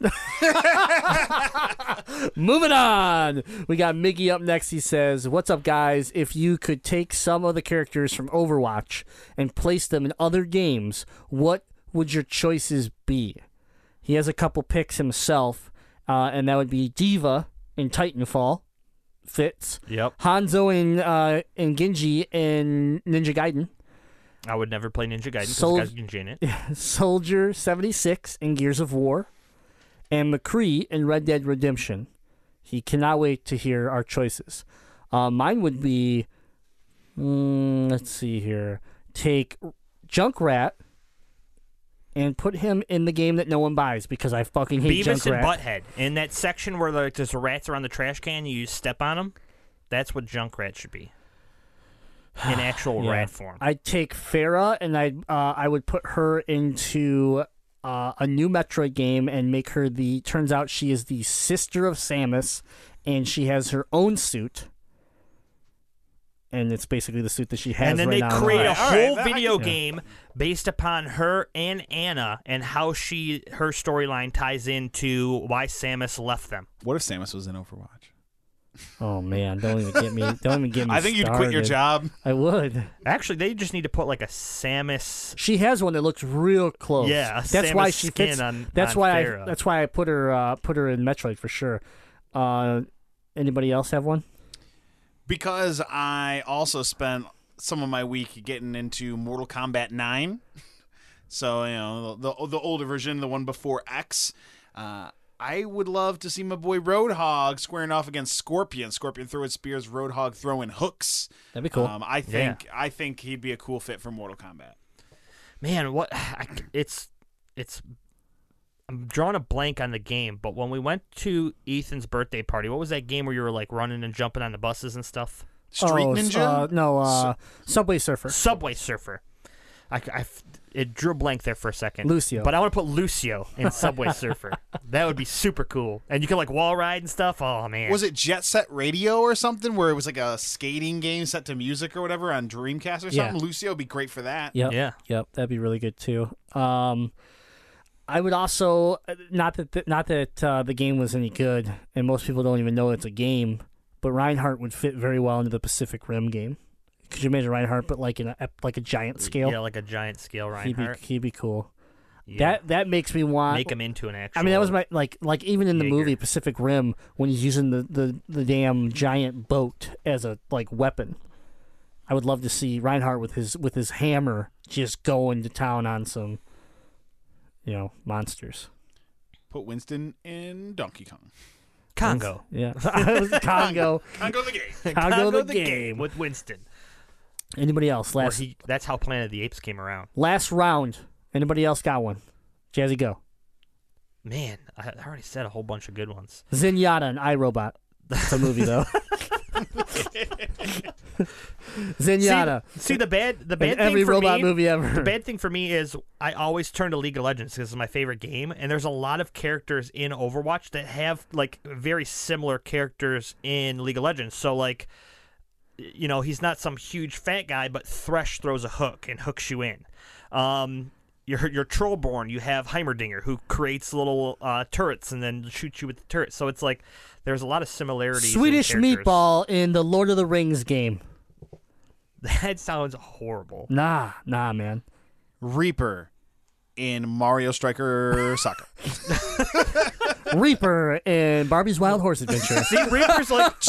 Moving on. We got Miggy up next. He says, What's up, guys? If you could take some of the characters from Overwatch and place them in other games, what would your choices be? He has a couple picks himself, uh, and that would be D.Va in Titanfall. Fits. Yep. Hanzo in, uh, in Genji in Ninja Gaiden. I would never play Ninja Gaiden because Sol- the guy's Genji in it. [laughs] Soldier 76 in Gears of War, and McCree in Red Dead Redemption. He cannot wait to hear our choices. Uh, mine would be, mm, let's see here, take Junkrat and put him in the game that no one buys because I fucking hate Beavis and Junkrat. Butthead. In that section where like, there's rats around the trash can, you step on them. That's what Junkrat should be. In [sighs] actual Yeah. rat form. I'd take Pharah and I uh, I would put her into uh, a new Metroid game and make her the. Turns out she is the sister of Samus, and she has her own suit. And it's basically the suit that she has and then right they now. create a Alright, alright, whole that I video can- game based upon her and Anna and how she her storyline ties into why Samus left them. What if Samus was in Overwatch? Oh man, don't even get me. Don't even get me. [laughs] I think you'd quit your started. job. I would. Actually, they just need to put like a Samus. She has one that looks real close. Yeah, a that's why she skin fits. on- that's on why Pharah. I. That's why I put her. Uh, put her in Metroid for sure. Uh, anybody else have one? because I also spent some of my week getting into Mortal Kombat 9. [laughs] So, you know, the, the, the older version, the one before X. Uh, I would love to see my boy Roadhog squaring off against Scorpion. Scorpion throwing spears, Roadhog throwing hooks. That'd be cool. Um, I think I think he'd be a cool fit for Mortal Kombat. Man, what? [sighs] I, it's it's. I'm drawing a blank on the game, but when we went to Ethan's birthday party, what was that game where you were like running and jumping on the buses and stuff? Street oh, Ninja? Uh, no, uh, Subway Surfer. Subway Surfer. I, I f- it drew a blank there for a second. Lucio. But I want to put Lucio in Subway [laughs] Surfer. That would be super cool. And you can like wall ride and stuff. Oh man. Was it Jet Set Radio or something where it was like a skating game set to music or whatever on Dreamcast or Yeah. something? Lucio would be great for that. Yep. Yeah. Yep. That'd be really good too. Um, I would also not that th- not that uh, the game was any good, and most people don't even know it's a game. But Reinhardt would fit very well into the Pacific Rim game. Could you imagine Reinhardt, but like in a like a giant scale? Yeah, like a giant scale he'd be Reinhardt. he'd be cool. Yeah. That that makes me want Make him into an actual. I mean, that was my like like even in the Jaeger. movie Pacific Rim when he's using the, the the damn giant boat as a like weapon. I would love to see Reinhardt with his with his hammer just going to town on some, you know, monsters. Put Winston in Donkey Kong. Congo. Yeah, [laughs] [laughs] Congo, Congo the game. Congo the game. with Winston. Anybody else? Last he, that's how Planet of the Apes came around. last round. Anybody else got one? Jazzy, go. Man, I I already said a whole bunch of good ones. Zenyatta and iRobot. That's a movie though. [laughs] Zenyatta. See, see the bad the in bad every thing for robot me, movie ever. The bad thing for me is I always turn to League of Legends because it's my favorite game, and there's a lot of characters in Overwatch that have like very similar characters in League of Legends. So like, you know, he's not some huge fat guy, but Thresh throws a hook and hooks you in. Um, you're you're Trollborn. You have Heimerdinger who creates little uh, turrets and then shoots you with the turrets. So it's like there's a lot of similarities. Swedish characters. meatball in the Lord of the Rings game. [laughs] That sounds horrible. Nah, nah, man. Reaper in Mario Striker Soccer. [laughs] Reaper in Barbie's Wild Horse Adventure. See, Reaper's like [laughs]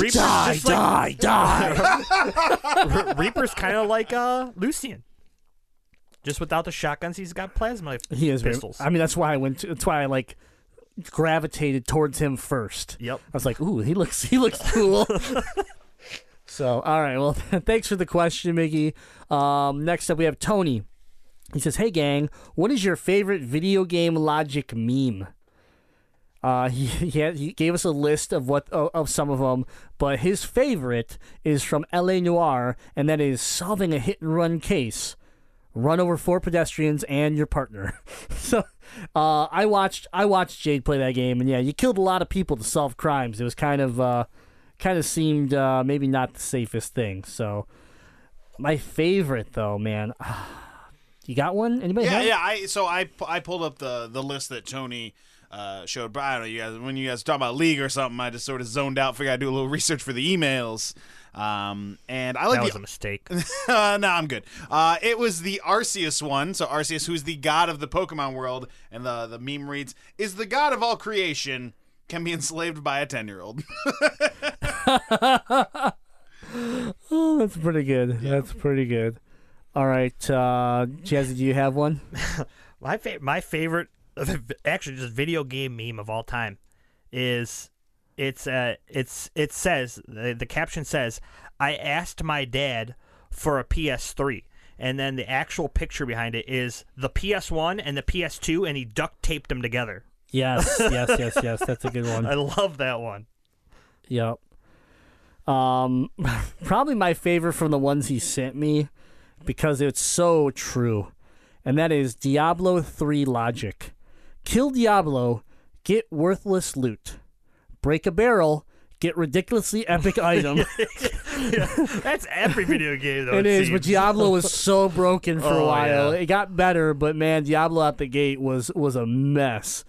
Reaper's die, just like die, die. [laughs] Reaper's kind of like uh, Lucian, just without the shotguns. He's got plasma he is pistols. I mean, that's why I went. To, that's why I like gravitated towards him first. Yep. I was like, ooh, he looks, he looks cool. so, all right. Well, thanks for the question, Mickey. Um, next up, we have Tony. He says, "Hey, gang, what is your favorite video game logic meme?" Uh, he [laughs] he, had, he gave us a list of what of, of some of them, but his favorite is from L.A. Noire, and that is solving a hit and run case. Run over four pedestrians and your partner. [laughs] so, uh, I watched I watched Jade play that game, and yeah, you killed a lot of people to solve crimes. It was kind of uh, kind of seemed uh, maybe not the safest thing. So, my favorite though, man. [sighs] You got one? Anybody? yeah, have? yeah. I so I I pulled up the the list that Tony uh, showed, but I don't know you guys when you guys talk about league or something. I just sort of zoned out. Figured I'd do a little research for the emails. Um, and I like that the was a mistake. [laughs] uh, no, I'm good. Uh, it was the Arceus one. So Arceus, who's the god of the Pokemon world, and the the meme reads, "Is the god of all creation, can be enslaved by a ten year old." [laughs] [laughs] Oh, that's pretty good. That's pretty good. All right, uh, Jazzy, do you have one? [laughs] my fa- my favorite, [laughs] actually, just video game meme of all time, is it's uh it's it says the, the caption says I asked my dad for a PS3. And then the actual picture behind it is the PS1 and the PS2, and he duct taped them together. Yes, [laughs] yes, yes, yes. That's a good one. I love that one. Yep. Um, probably my favorite from the ones he sent me because it's so true. and that is Diablo 3 logic. Kill Diablo, get worthless loot. Break a barrel, get ridiculously epic [laughs] item. That's every video game, though. It is, but. Diablo was so broken for a Oh, while. yeah. It got better, but man, Diablo out the gate was was a mess.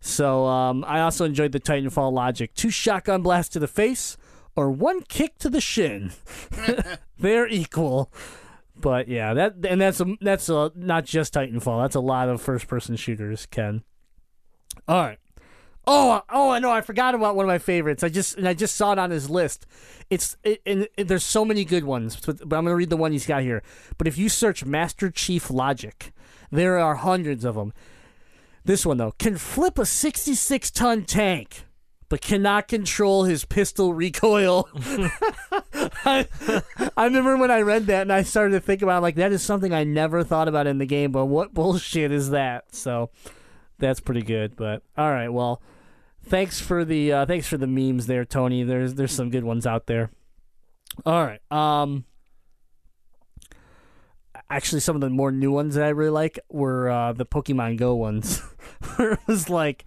So um, I also enjoyed the Titanfall logic: two shotgun blasts to the face, or one kick to the shin. [laughs] They're equal. But yeah, that and that's a, that's a, not just Titanfall. That's a lot of first-person shooters. Ken. All right. Oh, oh, I know. I forgot about one of my favorites. I just and I just saw it on his list. It's it, and there's so many good ones, but, but I'm gonna read the one he's got here. But if you search Master Chief Logic, there are hundreds of them. This one though can flip a 66 ton tank, but cannot control his pistol recoil. I, [laughs] I remember when I read that and I started to think about it, like that is something I never thought about in the game. But what bullshit is that? So that's pretty good. But all right, well, thanks for the uh, thanks for the memes there, Tony. There's there's some good ones out there. All right. Um. Actually, some of the more new ones that I really like were uh, the Pokemon Go ones, [laughs] where it was like,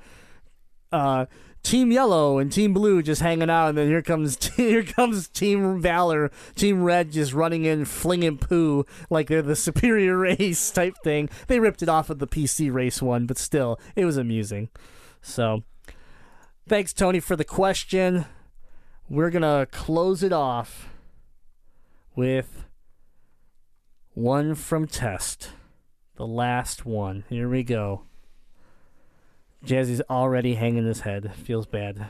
uh, Team Yellow and Team Blue just hanging out, and then here comes [laughs] here comes Team Valor, Team Red just running in, flinging poo like they're the [laughs] superior race type thing. They ripped it off of the PC race one, but still, it was amusing. So, thanks Tony for the question. We're gonna close it off with one from Test, the last one. Here we go. Jazzy's already hanging his head. Feels bad.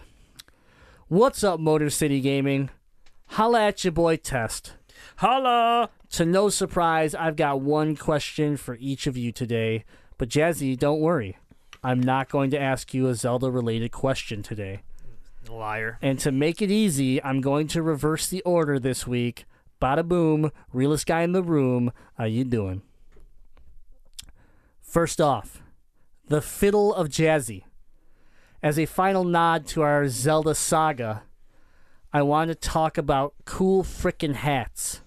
What's up, Motor City Gaming? Holla at your boy Test. Holla! To no surprise, I've got one question for each of you today. But Jazzy, don't worry. I'm not going to ask you a Zelda related question today. Liar. And to make it easy, I'm going to reverse the order this week. Bada boom, realest guy in the room. How you doing? First off, the Fiddle of Jazzy. As a final nod to our Zelda saga, I want to talk about cool frickin' hats.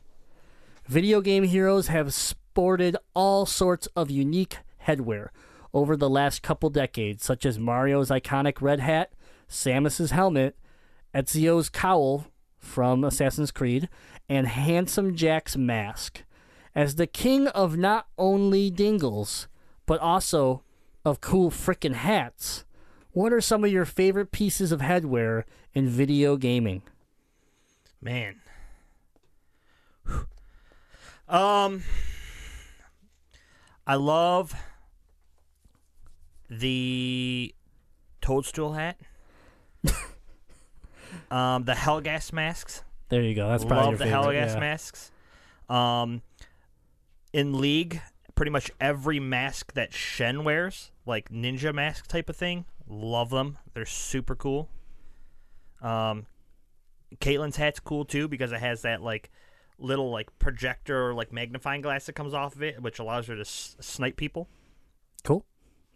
Video game heroes have sported all sorts of unique headwear over the last couple decades, such as Mario's iconic red hat, Samus's helmet, Ezio's cowl from Assassin's Creed, and Handsome Jack's mask. As the king of not only dingles, but also of cool frickin' hats, what are some of your favorite pieces of headwear in video gaming? Man. Um I love the toadstool hat. [laughs] um the Helghast masks. There you go. That's probably love the favorite. Helghast yeah. masks. Um in League, pretty much every mask that Shen wears, like ninja mask type of thing, love them. They're super cool. Um Caitlyn's hat's cool too because it has that like little like projector or like magnifying glass that comes off of it, which allows her to s- snipe people. Cool.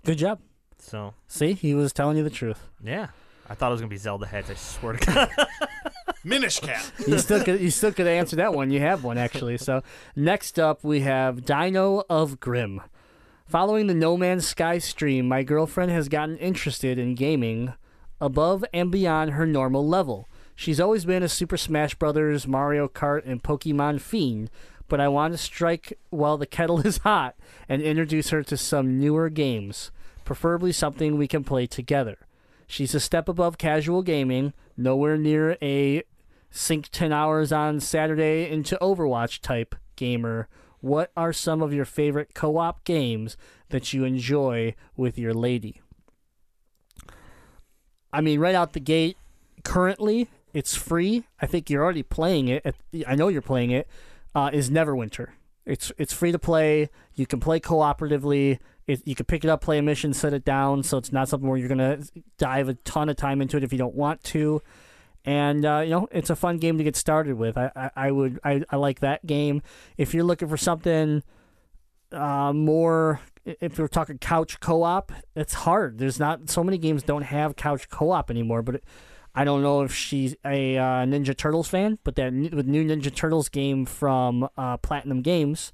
Good job. So See, he was telling you the truth. yeah, I thought it was gonna be Zelda heads. I swear to God. [laughs] Minish Cap. You still could you still could answer that one. You have one actually. So next up we have Dino of Grim. Following the No Man's Sky stream, my girlfriend has gotten interested in gaming above and beyond her normal level. She's always been a Super Smash Bros., Mario Kart, and Pokemon fiend, but I want to strike while the kettle [laughs] is hot and introduce her to some newer games, preferably something we can play together. She's a step above casual gaming, nowhere near a sink 10 hours on Saturday into Overwatch type gamer. What are some of your favorite co op games that you enjoy with your lady? I mean, right out the gate, currently it's free. I think you're already playing it. I know you're playing it. Uh, is Neverwinter. It's it's free to play. You can play cooperatively. It, you can pick it up, play a mission, set it down. So it's not something where you're gonna dive a ton of time into it if you don't want to. And uh, you know, it's a fun game to get started with. I, I, I would I, I like that game. If you're looking for something uh, more if we're talking couch co-op, it's hard. There's not so many games don't have couch co-op anymore. But I don't know if she's a uh, Ninja Turtles fan, but that new, the new Ninja Turtles game from uh, Platinum Games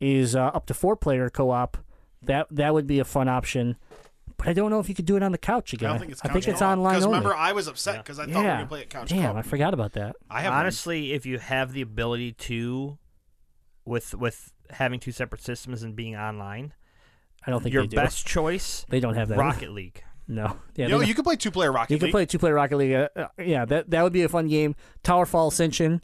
is uh, up to four player co-op That that would be a fun option. But I don't know if you could do it on the couch I again. don't think it's I think it's co-op. online Because only. remember, I was upset because I thought we were yeah. gonna play at couch. Damn, co-op. I forgot about that. I have one. Honestly, if you have the ability to, with with having two separate systems and being online, I don't think your they do. best choice, They don't have that. Rocket League. [laughs] No. Yeah, You they know, you can play two player Rocket you can League. play two player Rocket League. Uh, uh, yeah, that that would be a fun game. Towerfall Ascension,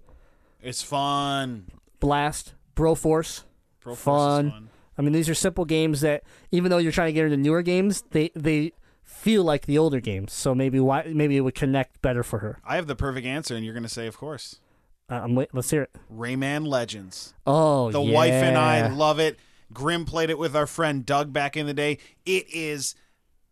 It's fun. Blast, Broforce. Pro Force is Fun. fun. I mean, these are simple games that even though you're trying to get into newer games, they they feel like the older games. So maybe why maybe it would connect better for her. I have the perfect answer, and you're gonna say, of course, Uh, I'm wait, let's hear it. Rayman Legends. Oh, The wife and I love it. Grim played it with our friend Doug back in the day. It is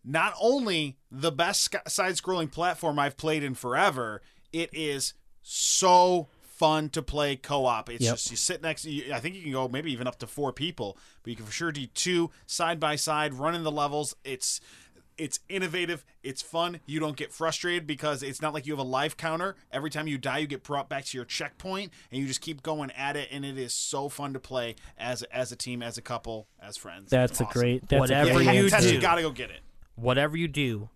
not only the best side scrolling platform I've played in forever, it is so fun to play co op. It's Yep. just you sit next you, I think you can go maybe even up to four people, but you can for sure do two side by side, running the levels. It's it's innovative. It's fun. You don't get frustrated because it's not like you have a life counter. Every time you die, you get brought back to your checkpoint, and you just keep going at it. And it is so fun to play as as a team, as a couple, as friends. That's It's a awesome. great. That's Whatever a great you you, answer. Do. you gotta go get it. Whatever you do,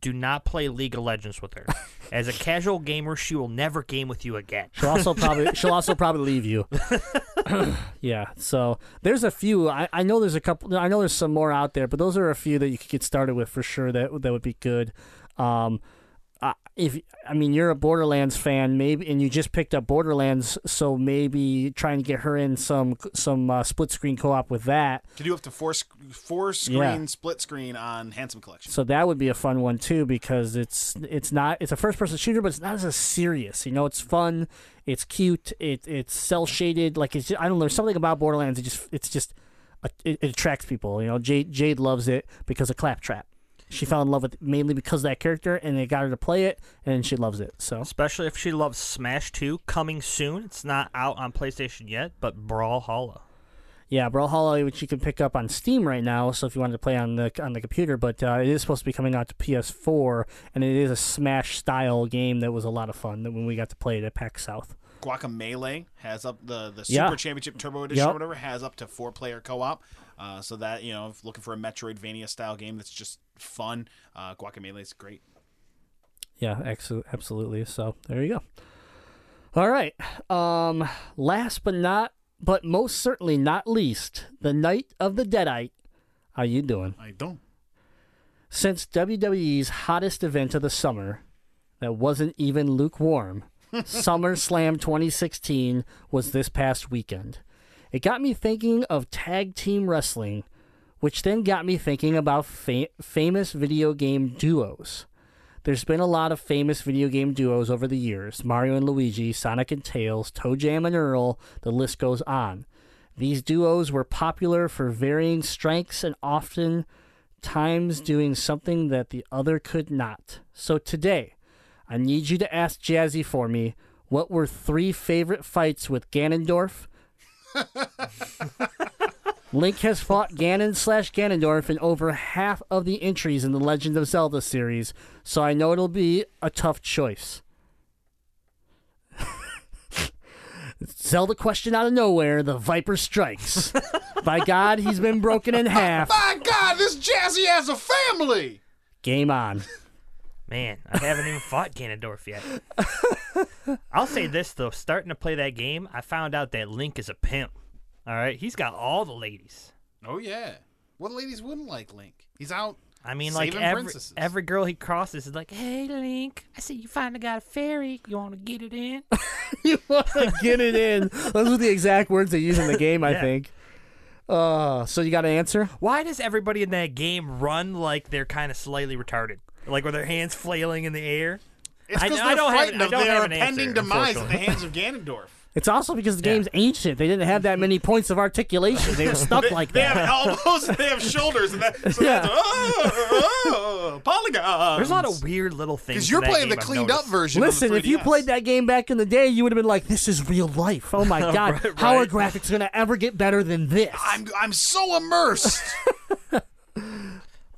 do not play League of Legends with her. [laughs] As a casual gamer, she will never game with you again. She'll also probably [laughs] she'll also probably leave you. [laughs] [clears throat] yeah. So there's a few. I, I know there's a couple. I know there's some more out there, but those are a few that you could get started with for sure. That that would be good. Um, if I mean you're a Borderlands fan, maybe, and you just picked up Borderlands, so maybe trying to get her in some some uh, split screen co-op with that. To do up to four four screen Yeah. split screen on Handsome Collection. So that would be a fun one too because it's it's not it's a first person shooter, but it's not as serious. You know, it's fun, it's cute, it it's cell shaded. Like it's just, I don't know, there's something about Borderlands. It just it's just it, it attracts people. You know, Jade Jade loves it because of Claptrap. She fell in love with it mainly because of that character, and they got her to play it, and she loves it. So Especially if she loves Smash 2, coming soon. It's not out on PlayStation yet, but Brawlhalla. yeah, Brawlhalla, which you can pick up on Steam right now. So if you wanted to play on the on the computer, but uh, it is supposed to be coming out to PS4, and it is a Smash style game that was a lot of fun. That when we got to play it at PAX South. Guacamelee has up the the Yeah. Super Championship Turbo Edition Yep. or whatever has up to four player co op. Uh, so that you know, if looking for a Metroidvania style game that's just fun, uh, is great. Yeah, ex- absolutely. So there you go. All right. Um, last but not, but most certainly not least, the Knight of the Deadite. How you doing? I don't. Since WWE's hottest event of the summer, that wasn't even lukewarm, SummerSlam 2016 was this past weekend. It got me thinking of tag team wrestling, which then got me thinking about fa- famous video game duos. There's been a lot of famous video game duos over the years Mario and Luigi, Sonic and Tails, ToeJam and Earl, the list goes on. These duos were popular for varying strengths and often times doing something that the other could not. So today, I need you to ask Jazzy for me what were three favorite fights with Ganondorf? [laughs] Link has fought Ganon slash Ganondorf in over half of the entries in the Legend of Zelda series, so I know it'll be a tough choice. [laughs] Zelda question out of nowhere, the Viper strikes. [laughs] By God, he's been broken in half. By God, this Jazzy has a family. Game on. Man, I haven't even fought Ganondorf yet. [laughs] I'll say this though, starting to play that game, I found out that Link is a pimp. All right, he's got all the ladies. Oh yeah. What ladies wouldn't like Link? He's out. I mean, like every princesses. every girl he crosses is like, "Hey, Link, I see you finally got a fairy. You want to get it in?" [laughs] you want to get it in. Those are the exact words they use in the [laughs] game, I Yeah. think. Uh, so you got an answer? Why does everybody in that game run like they're kind of slightly retarded, like with their hands flailing in the air? It's because they're don't have- frightened I of don't their have an impending answer, demise at the hands of Ganondorf. [laughs] It's also because the game's ancient. They didn't have that many points of articulation. They were stuck like They that. They have elbows and they have shoulders, and that, so Yeah. that's oh, oh, polygons. There's a lot of weird little things. because you're that playing the game I've cleaned up noticed. version. of the Listen, if you played that game back in the day, you would have been like, "This is real life." Oh my [laughs] god, Right, how are right. graphics going to ever get better than this? I'm I'm so immersed. [laughs]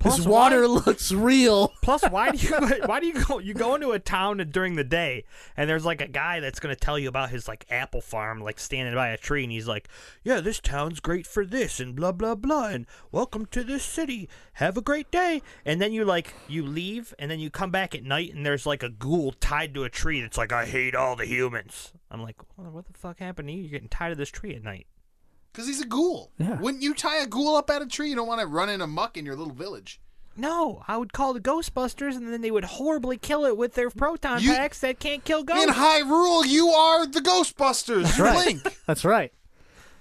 This water why- looks real. Plus, why do you [laughs] why do you go you go into a town during the day and there's like a guy that's gonna tell you about his like apple farm like standing by a tree and he's like, yeah, this town's great for this and blah blah blah and welcome to this city. Have a great day. And then you like you leave and then you come back at night and there's like a ghoul tied to a tree that's like, I hate all the humans. I'm like, well, what the fuck happened to you? You're getting tied to this tree at night. Because he's a ghoul. Yeah. Wouldn't you tie a ghoul up at a tree? You don't want to run in amok in your little village. No, I would call the Ghostbusters, and then they would horribly kill it with their proton You- packs that can't kill ghosts. In Hyrule, you are the Ghostbusters. You're right. Link. [laughs] That's right.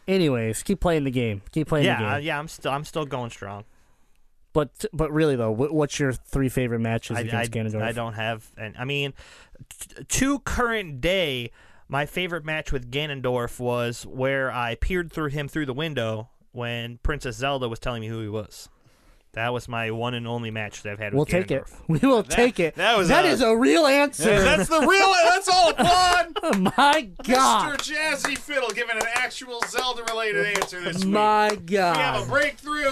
Anyways, keep playing the game. Keep playing the yeah, game. uh, yeah, I'm still, I'm still going strong. But but really though, what, what's your three favorite matches I, against I, Ganondorf? I don't have, and I mean, t- to current day, my favorite match with Ganondorf was where I peered through him through the window when Princess Zelda was telling me who he was. That was my one and only match that I've had We'll with take it. [laughs] We will take it. that was that a- is a real answer. That's the real. That's all [laughs] applaud. Oh my God. Mr. Jazzy Fiddle giving an actual Zelda-related answer this week. My God, We have a breakthrough.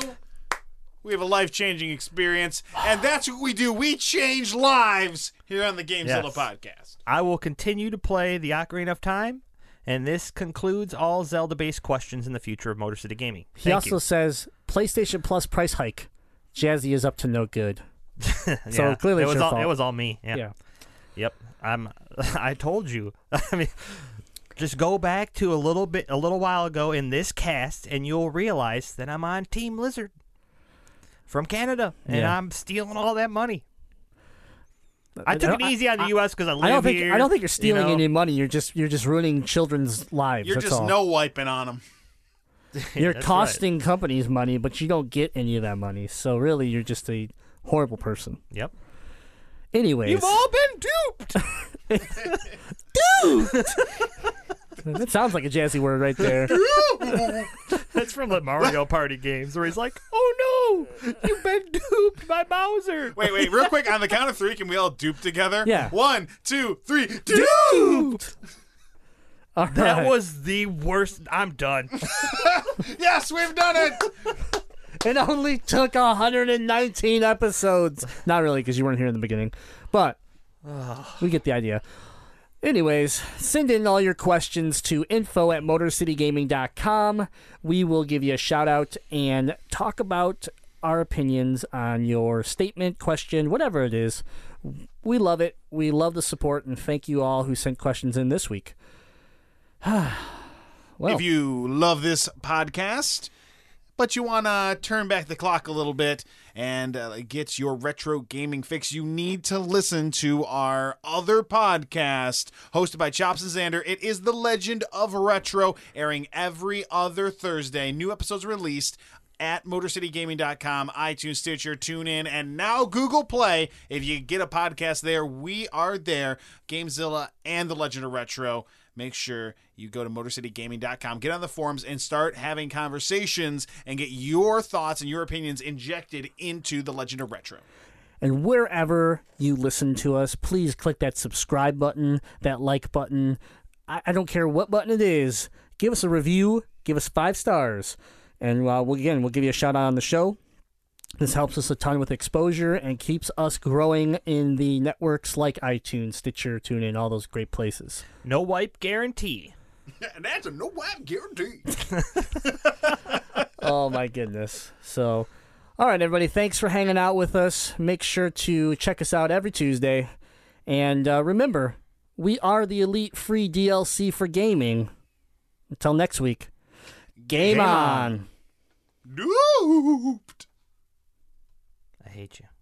We have a life-changing experience, and that's what we do. We change lives here on the Gamezilla Yes. podcast. I will continue to play the Ocarina of Time, and this concludes all Zelda-based questions in the future of Motor City Gaming. He also you. says PlayStation Plus price hike. Jazzy is up to no good. [laughs] so Yeah, clearly it was all fault. it was all me. Yeah. Yeah. Yep. I'm. [laughs] I told you. [laughs] I mean, just go back to a little bit, a little while ago in this cast, and you'll realize that I'm on Team Lizard from Canada, and Yeah. I'm stealing all that money. I uh, took it I- easy on the U.S. because I live I don't think here. I don't think you're stealing you know? any money. You're just you're just ruining children's lives. You're that's just all. no wiping on them. [laughs] You're That's costing companies money, but you don't get any of that money. So really, you're just a horrible person. Yep. Anyways, You've all been duped. [laughs] [laughs] duped. [laughs] that sounds like a jazzy word right there. [laughs] That's from the Mario Party games where he's like, "Oh no, you've been duped by Bowser." Wait, wait, real quick. On the count of three, can we all dupe together? Yeah. One, two, three. Dupe! All That was the worst. I'm done. [laughs] Yes, we've done it. It only took 119 episodes. Not really, because you weren't here in the beginning, but we get the idea. Anyways, send in all your questions to info at motorcitygaming.com. We will give you a shout out and talk about our opinions on your statement, question, whatever it is. We love it. We love the support, and thank you all who sent questions in this week. [sighs] well, If you love this podcast, but you want to turn back the clock a little bit and uh, get your retro gaming fix, you need to listen to our other podcast hosted by Chops and Xander. It is The Legend of Retro, airing every other Thursday. New episodes released at MotorCityGaming.com, iTunes, Stitcher, TuneIn, and now Google Play. If you get a podcast there, we are there. Gamezilla and The Legend of Retro. Make sure you go to MotorCityGaming.com, get on the forums, and start having conversations and get your thoughts and your opinions injected into The Legend of Retro. And wherever you listen to us, please click that subscribe button, that like button. I, I don't care what button it is. Give us a review, give us five stars. And uh, again, we'll give you a shout out on the show. This helps us a ton with exposure and keeps us growing in the networks like iTunes, Stitcher, TuneIn, all those great places. No wipe guarantee. And [laughs] that's a no wipe guarantee. [laughs] oh my goodness. So, all right, everybody, thanks for hanging out with us. Make sure to check us out every Tuesday. And uh, remember, we are the elite free DLC for gaming. Until next week, game, Game on. on. Duped. Hate you.